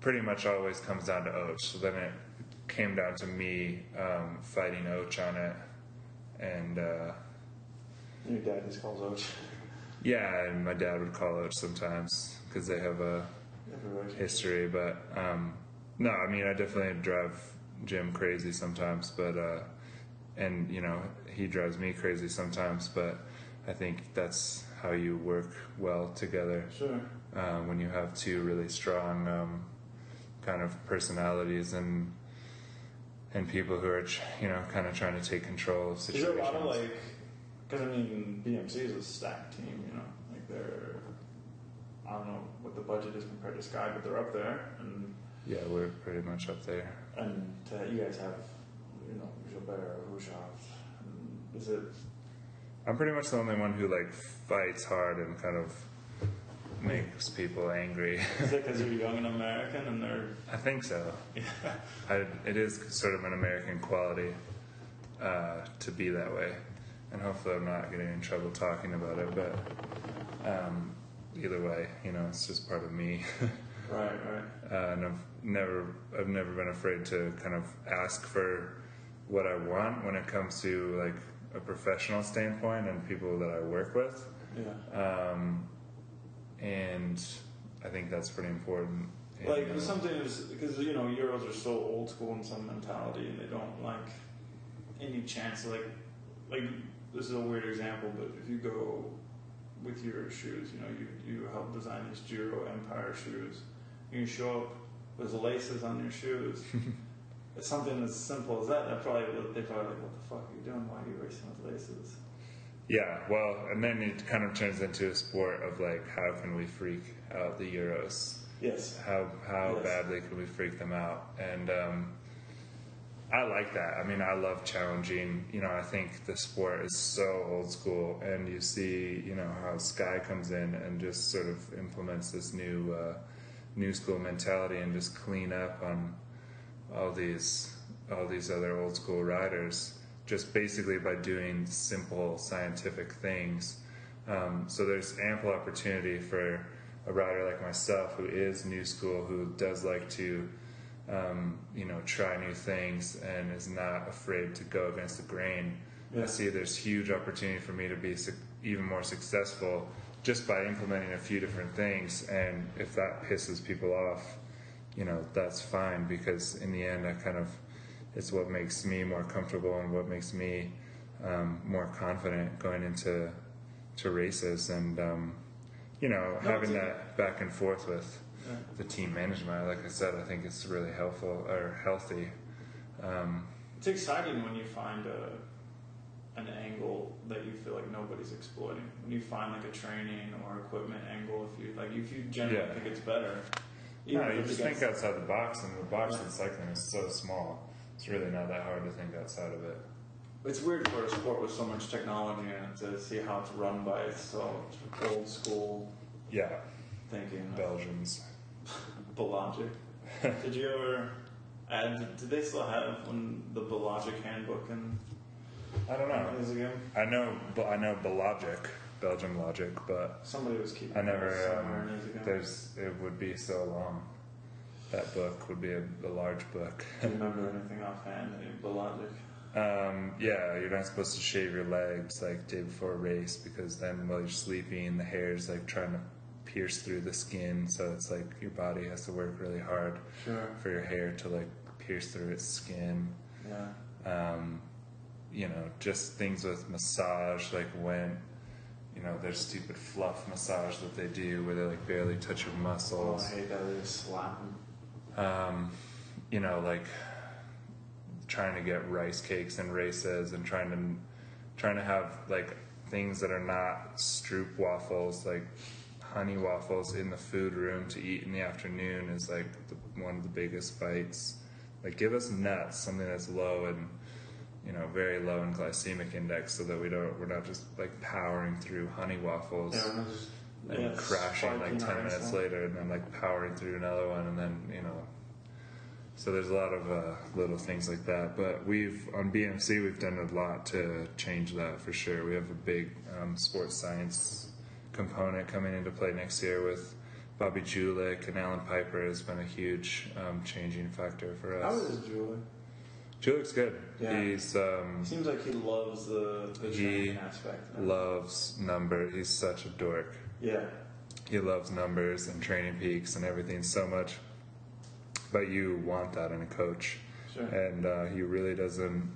pretty much always comes down to Och. So then it came down to me um, fighting Och on it, and. Uh, Your dad just calls out. Yeah, and my dad would call out sometimes because they have a history. But um, no, I mean, I definitely drive Jim crazy sometimes. But uh, and you know, he drives me crazy sometimes. But I think that's how you work well together Sure. uh, when you have two really strong um, kind of personalities and and people who are you know kind of trying to take control of Is situations. there a lot of like, because I mean, BMC is a stacked team, you know, like they're, I don't know what the budget is compared to Sky, but they're up there, and yeah, we're pretty much up there. and uh, you guys have, you know, Gilbert, Hushovd, is it? I'm pretty much the only one who like fights hard and kind of makes people angry. Is it because you're young and American and they're? I think so. I, it is sort of an American quality uh, to be that way, and hopefully I'm not getting in trouble talking about it. But um, either way, you know, it's just part of me. Right, right. uh, and I've never, I've never been afraid to kind of ask for what I want when it comes to like a professional standpoint and people that I work with. Yeah. um, and I think that's pretty important. And, Like uh, something is because you know Euros are so old school in some mentality, and they don't like any chance. Like, like this is a weird example, but if you go with your shoes, you know, you you help design these Giro Empire shoes, you show up with laces on your shoes. it's something as simple as that. That probably they probably like, what the fuck are you doing? Why are you racing with laces? Yeah, well, and then it kind of turns into a sport of like, how can we freak out the Euros? Yes. How how Yes. badly can we freak them out? And um, I like that. I mean, I love challenging. You know, I think the sport is so old school, and you see, you know, how Sky comes in and just sort of implements this new uh, new school mentality and just clean up on all these all these other old school riders just basically by doing simple scientific things. Um, so there's ample opportunity for a rider like myself who is new school, who does like to, um, you know, try new things and is not afraid to go against the grain. Yeah. I see there's huge opportunity for me to be suc even more successful just by implementing a few different things. And if that pisses people off, you know, that's fine because in the end, I kind of, it's what makes me more comfortable and what makes me um, more confident going into to races and, um, you know, No, having that back and forth with Yeah. the team management. Like I said, I think it's really helpful or healthy. Um, It's exciting when you find a, an angle that you feel like nobody's exploiting. When you find like a training or equipment angle, if you like, if you generally Yeah. think it's better. no, you just think outside the box, and the box Yeah. in cycling is so small. It's really not that hard to think outside of it. It's weird for a sport with so much technology it to see how it's run by so old school Yeah, thinking. Belgians. Belagic. did you ever add? Did they still have when the Belagic handbook and I don't know. years ago? I know, but I know Belogic, Belgium Logic, but Somebody was keeping. I never. Um, there's. It would be so long. That book would be a, a large book. Do you remember anything offhand? Any Belagic? Um, yeah, you're not supposed to shave your legs like day before a race because then while you're sleeping, the hair's like trying to pierce through the skin. So it's like your body has to work really hard Sure. for your hair to like pierce through its skin. Yeah. um, you know, just things with massage, like when, you know, there's stupid fluff massage that they do where they like barely touch your muscles. Oh. I hate that. They just slap him. Um, you know, like trying to get rice cakes and races and trying to trying to have like things that are not stroop waffles, like honey waffles in the food room to eat in the afternoon is like the, one of the biggest fights. Like, give us nuts, something that's low and you know very low in glycemic index, so that we don't we're not just like powering through honey waffles Yeah, and yeah, crashing like 10 minutes insulin. later and then like powering through another one and then you know so there's a lot of uh, little things like that but we've on bmc we've done a lot to change that for sure we have a big um, sports science component coming into play next year with bobby Julich and Allan Peiper has been a huge um, changing factor for How us is Julich? Julich's good Yeah. he's um, Seems like he loves the, the He aspect. loves number he's such a dork Yeah. he loves numbers and TrainingPeaks and everything so much but you want that in a coach Sure. and uh, he really doesn't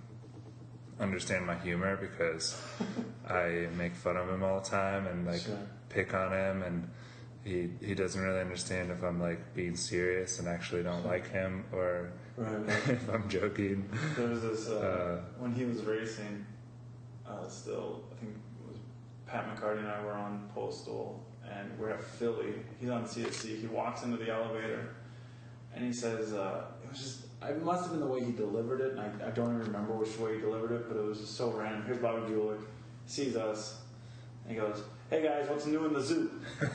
understand my humor because i make fun of him all the time and like Sure. pick on him and he he doesn't really understand if i'm like being serious and actually don't like him or Right. if i'm joking There was this uh, Uh, when he was racing. Uh, still, I think Pat McCarty and I were on Postal, and we're at Philly. He's on CSC. He walks into the elevator, and he says, uh, "It was just." It must have been the way he delivered it, and I, I don't even remember which way he delivered it, but it was just so random. Here's Bobby Julich, sees us, and he goes, "Hey guys, what's new in the zoo?"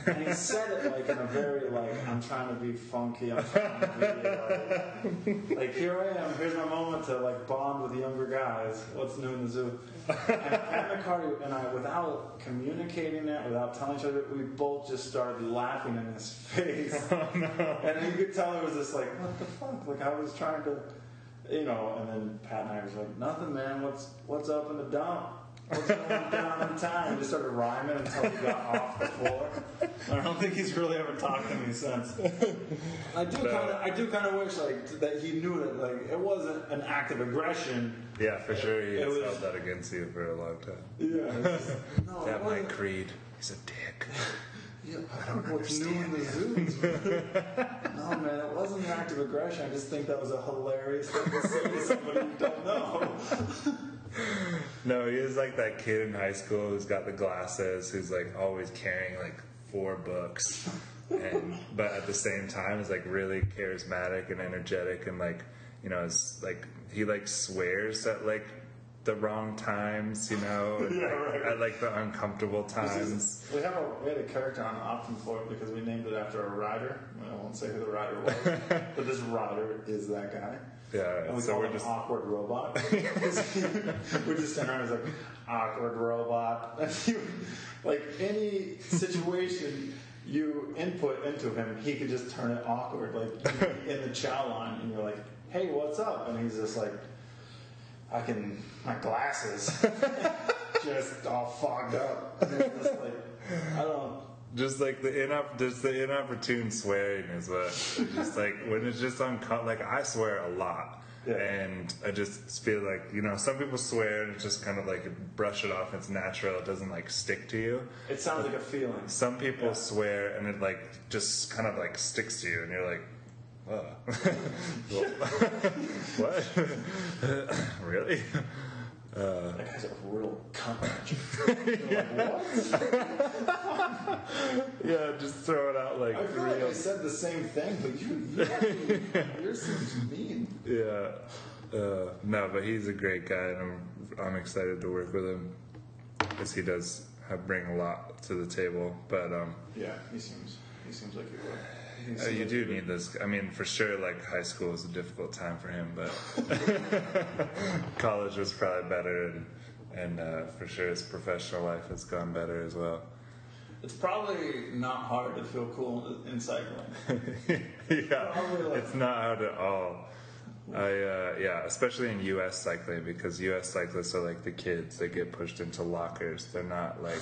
And he said it like in a very like, "I'm trying to be funky. I'm trying to be like." like here I am, here's my moment to like bond with the younger guys. What's new in the zoo? And Pat McCarty and I, without communicating it, without telling each other, we both just started laughing in his face. Oh, and you could tell it was just like, what the fuck? Like I was trying to, you know. And then Pat and I was like, nothing, man. What's what's up in the dump? What's going down in? We just started rhyming until we got off the floor. I don't think he's really ever talked to me since. I do kind of, I do kind of wish like that he knew that like it wasn't an act of aggression. yeah for sure he It has was- held that against you for a long time Yeah. it's just- no, it that wasn't- mike creed he's a dick Yeah, I don't know what's new in the zoos. no, man, it wasn't an act of aggression. I just think that was a hilarious thing to say to somebody you don't know. No, he is like that kid in high school who's got the glasses, who's like always carrying like four books, and but at the same time is like really charismatic and energetic and like you know is like he like swears at like the wrong times, you know, and, Yeah, like, right. at like the uncomfortable times. is- we have a we had a character on Optum it because we named it after a rider. I won't say who the rider was, but this rider is that guy. Yeah, And we so call we're him just awkward robot. we just stand around and like awkward robot. Like any situation you input into him, he could just turn it awkward. Like in the chow line, and you're like, "Hey, what's up?" And he's just like, "I can my glasses just all fogged up." And just like I don't. Just like the inup, just the inopportune swearing is what, just like when it's just uncom like I swear a lot, Yeah. and I just feel like you know some people swear and it's just kind of like brush it off, it's natural, it doesn't like stick to you. It sounds like a feeling. Some people Yeah. swear and it like just kind of like sticks to you, and you're like. What? really? That guy's a real cunt. You're like, what? Yeah, just throw it out like I feel like real. I said the same thing, but you, you actually, yours seems mean. Yeah. Uh, no, but he's a great guy, and I'm, I'm excited to work with him because he does have, bring a lot to the table. But um, Yeah, he seems, he seems like he would. He uh, you do need this. I mean, for sure, like high school was a difficult time for him, but college was probably better, and and uh, for sure his professional life has gone better as well. It's probably not hard to feel cool in cycling. yeah, like- it's not hard at all. I uh, yeah, especially in U.S. cycling because U.S. cyclists are like the kids that get pushed into lockers. They're not like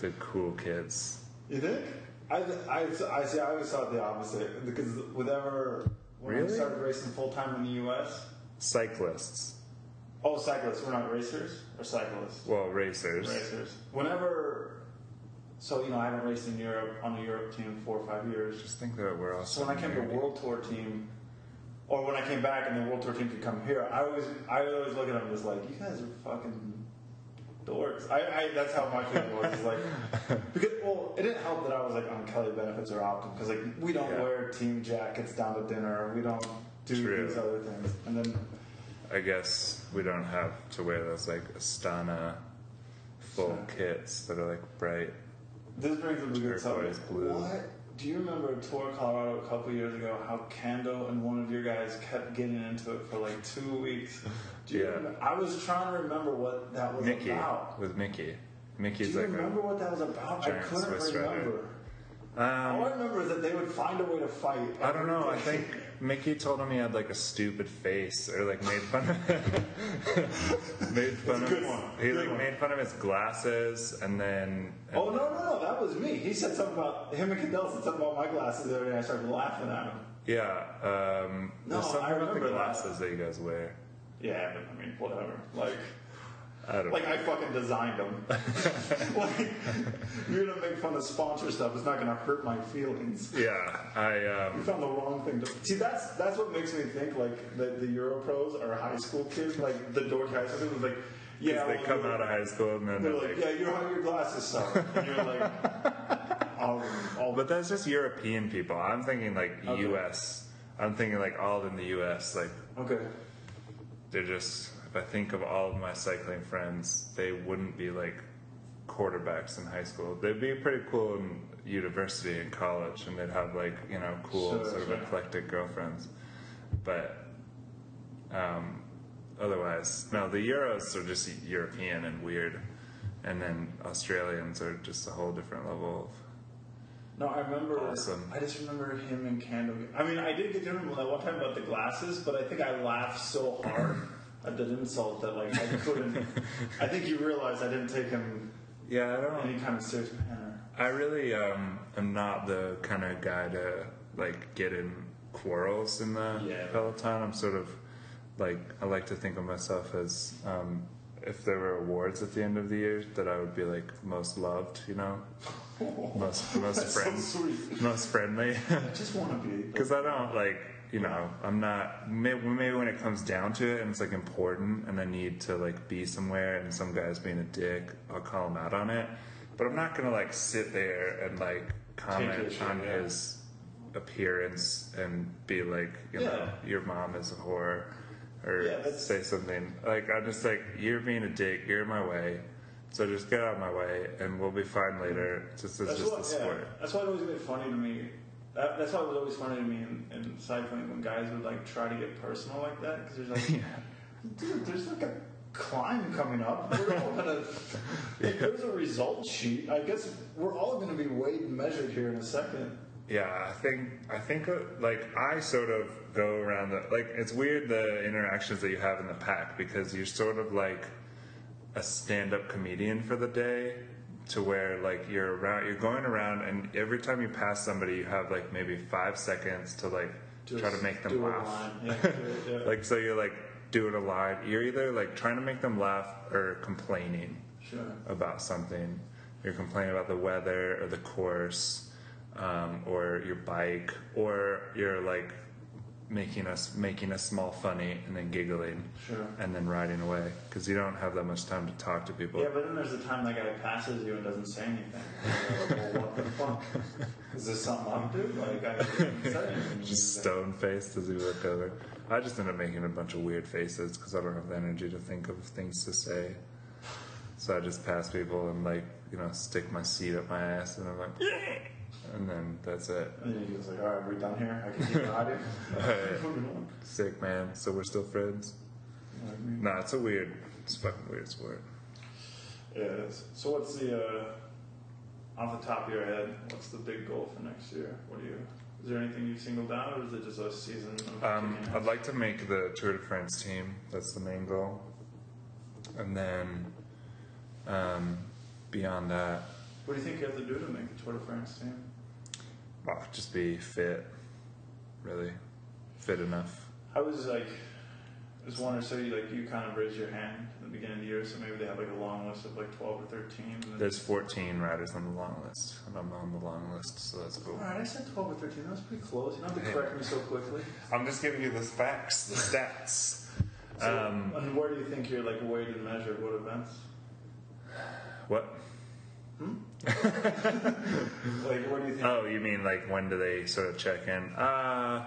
the cool kids. You think? I, I, I see. I always thought the opposite because whenever when I Really? started racing full time in the U.S. Cyclists, Oh, cyclists. We're not racers or cyclists. well, racers. Racers. Whenever. So you know, I haven't raced in Europe on a Europe team in four or five years. Just think that we're also. So when I came to married. World Tour team, or when I came back and the World Tour team could come here, I always I would always look at them as like, you guys are fucking dorks. I, I that's how my feeling was. Is like because well, it didn't help that I was like on Kelly benefits or Optum because like we don't Yeah. wear team jackets down to dinner. We don't do True. these other things. And then I guess we don't have to wear those like Astana full kits that are like bright. this brings up a good subject. blue. What? Do you remember a Tour Colorado a couple years ago? How Kando and one of your guys kept getting into it for like two weeks. Do you Yeah. remember? I was trying to remember what that was Mickey about. with Mickey. Do Mickey's you like remember what that was about? I couldn't Swiss remember. a. All I Um, remember is that they would find a way to fight. I don't know. I think. Mickey told him he had like a stupid face, or like made fun of made fun of good his, one. he Good like one. made fun of his glasses, and then Oh no no no! That was me. He said something about him and Cadell said something about my glasses the other day. I started laughing at him. yeah, um, No, there's something I about the remember that. glasses that. you guys wear. Yeah, but I mean, whatever. Like, I don't like know. I fucking designed them. like, you're gonna make fun of sponsor stuff. It's not gonna hurt my feelings. Yeah, I You um, found the wrong thing to see. That's that's what makes me think like the the Euro pros are high school kids. Like the dork high school kids was like, yeah, they well, come out of high school and then They're they're like, like, yeah, you're how your glasses suck, and you're like, all, all But that's just European people. I'm thinking like Okay. U.S. I'm thinking like all in the U.S. Like okay. they're just. If I think of all of my cycling friends, they wouldn't be like quarterbacks in high school. They'd be pretty cool in university and college, and they'd have like you know cool Sure, sort of sure. eclectic girlfriends. But um, otherwise, no. The Euros are just European and weird, and then Australians are just a whole different level of No, I remember. Awesome. I just remember him and Candle. I mean, I did get to him that one time about the glasses, but I think I laughed so hard at that insult that like I couldn't. I think you realized I didn't take him Yeah, I don't. any kind of serious manner. I really um, am not the kind of guy to like get in quarrels in the Yeah. peloton. I'm sort of like I like to think of myself as um, if there were awards at the end of the year that I would be like most loved, you know, most most That's so most friendly. I just want to be. Because I don't like, you know, I'm not. Maybe, maybe when it comes down to it, and it's like important, and I need to like be somewhere, and some guy's being a dick, I'll call him out on it. But I'm not gonna like sit there and like comment on yeah. his appearance and be like, you know, your mom is a whore, or Yeah, say something like I'm just like, you're being a dick, you're in my way. So just get out of my way, and we'll be fine later. Just it's That's just what, a sport. yeah, that's why it always been funny to me. That, that's why it was always funny to me in, in cycling when guys would like try to get personal like that because there's like, yeah. dude, there's like a climb coming up. We're all gonna. Like, There's a result sheet. I guess we're all gonna be weighed and measured here in a second. Yeah, I think I think uh, like I sort of go around the like it's weird the interactions that you have in the pack because you're sort of like a stand-up comedian for the day to where like you're around you're going around and every time you pass somebody you have like maybe five seconds to like try to make them do a laugh line. Yeah, it, yeah. like so you're like doing a line you're either like trying to make them laugh or complaining Sure. about something. You're complaining about the weather or the course, um, or your bike, or you're like making us making a small funny and then giggling, Sure. and then riding away because you don't have that much time to talk to people. Yeah, but then there's the time that guy passes you and doesn't say anything. You're like, well, what the fuck? Is this something I'm doing? Like, I didn't say anything. just stone faced as we look over. I just end up making a bunch of weird faces because I don't have the energy to think of things to say. So I just pass people and like you know stick my seat up my ass and I'm like, and then that's it. And then he goes like, all right, we're done here. I can keep riding. Sick man. So we're still friends. Nah, it's a weird, it's a fucking weird sport. Yeah, it is. So what's the, uh, off the top of your head, what's the big goal for next year? What do you, is there anything you've singled out or is it just a season of Um, I'd like to make the Tour de France team. That's the main goal. And then, um, beyond that, What do you think you have to do to make the Tour de France team? Well, just be fit. Really, fit enough. I was like, I was wondering, so you like, you kind of raised your hand at the beginning of the year, so maybe they have like a long list of like 12 or 13. And There's 14 riders on the long list, and I'm on the long list, so that's cool. Alright, I said 12 or 13. That was pretty close. You don't have to Hey. correct me so quickly. I'm just giving you the facts, the stats. So, Um, and where do you think you're like weighed and measured? What events? What? Like, what do you think? Oh, you mean like when do they sort of check in? Uh,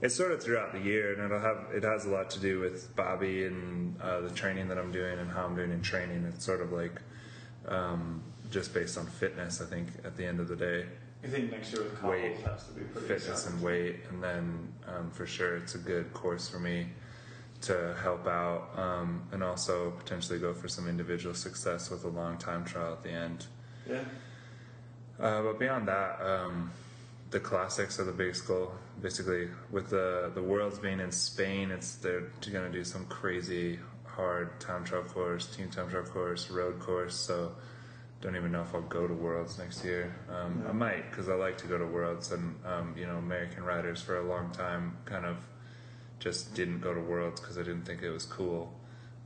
it's sort of throughout the year, and it'll have it has a lot to do with Bobby and uh, the training that I'm doing and how I'm doing in training. It's sort of like um, just based on fitness. I think at the end of the day, You think next year with weight, has to be pretty fitness and weight, and then um, for sure it's a good course for me to help out, um, and also potentially go for some individual success with a long time trial at the end. Yeah. Uh, but beyond that, um, the classics are the biggest goal. Basically, with the the worlds being in Spain, it's they're going to do some crazy hard time trial course, team time trial course, road course. So, don't even know if I'll go to worlds next year. Um, I might because I like to go to worlds, and um, you know, American riders for a long time kind of just didn't go to worlds because I didn't think it was cool.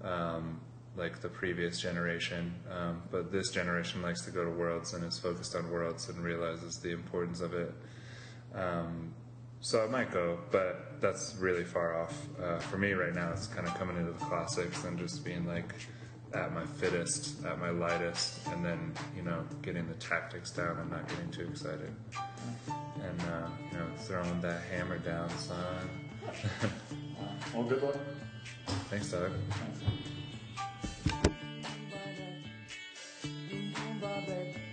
Um, like the previous generation, um, but this generation likes to go to worlds and is focused on worlds and realizes the importance of it. Um, so I might go, but that's really far off. Uh, for me right now, it's kind of coming into the classics and just being like at my fittest, at my lightest, and then you know getting the tactics down and not getting too excited, and uh, you know throwing that hammer down, son. Well, good luck. Thanks, Doug. Robert.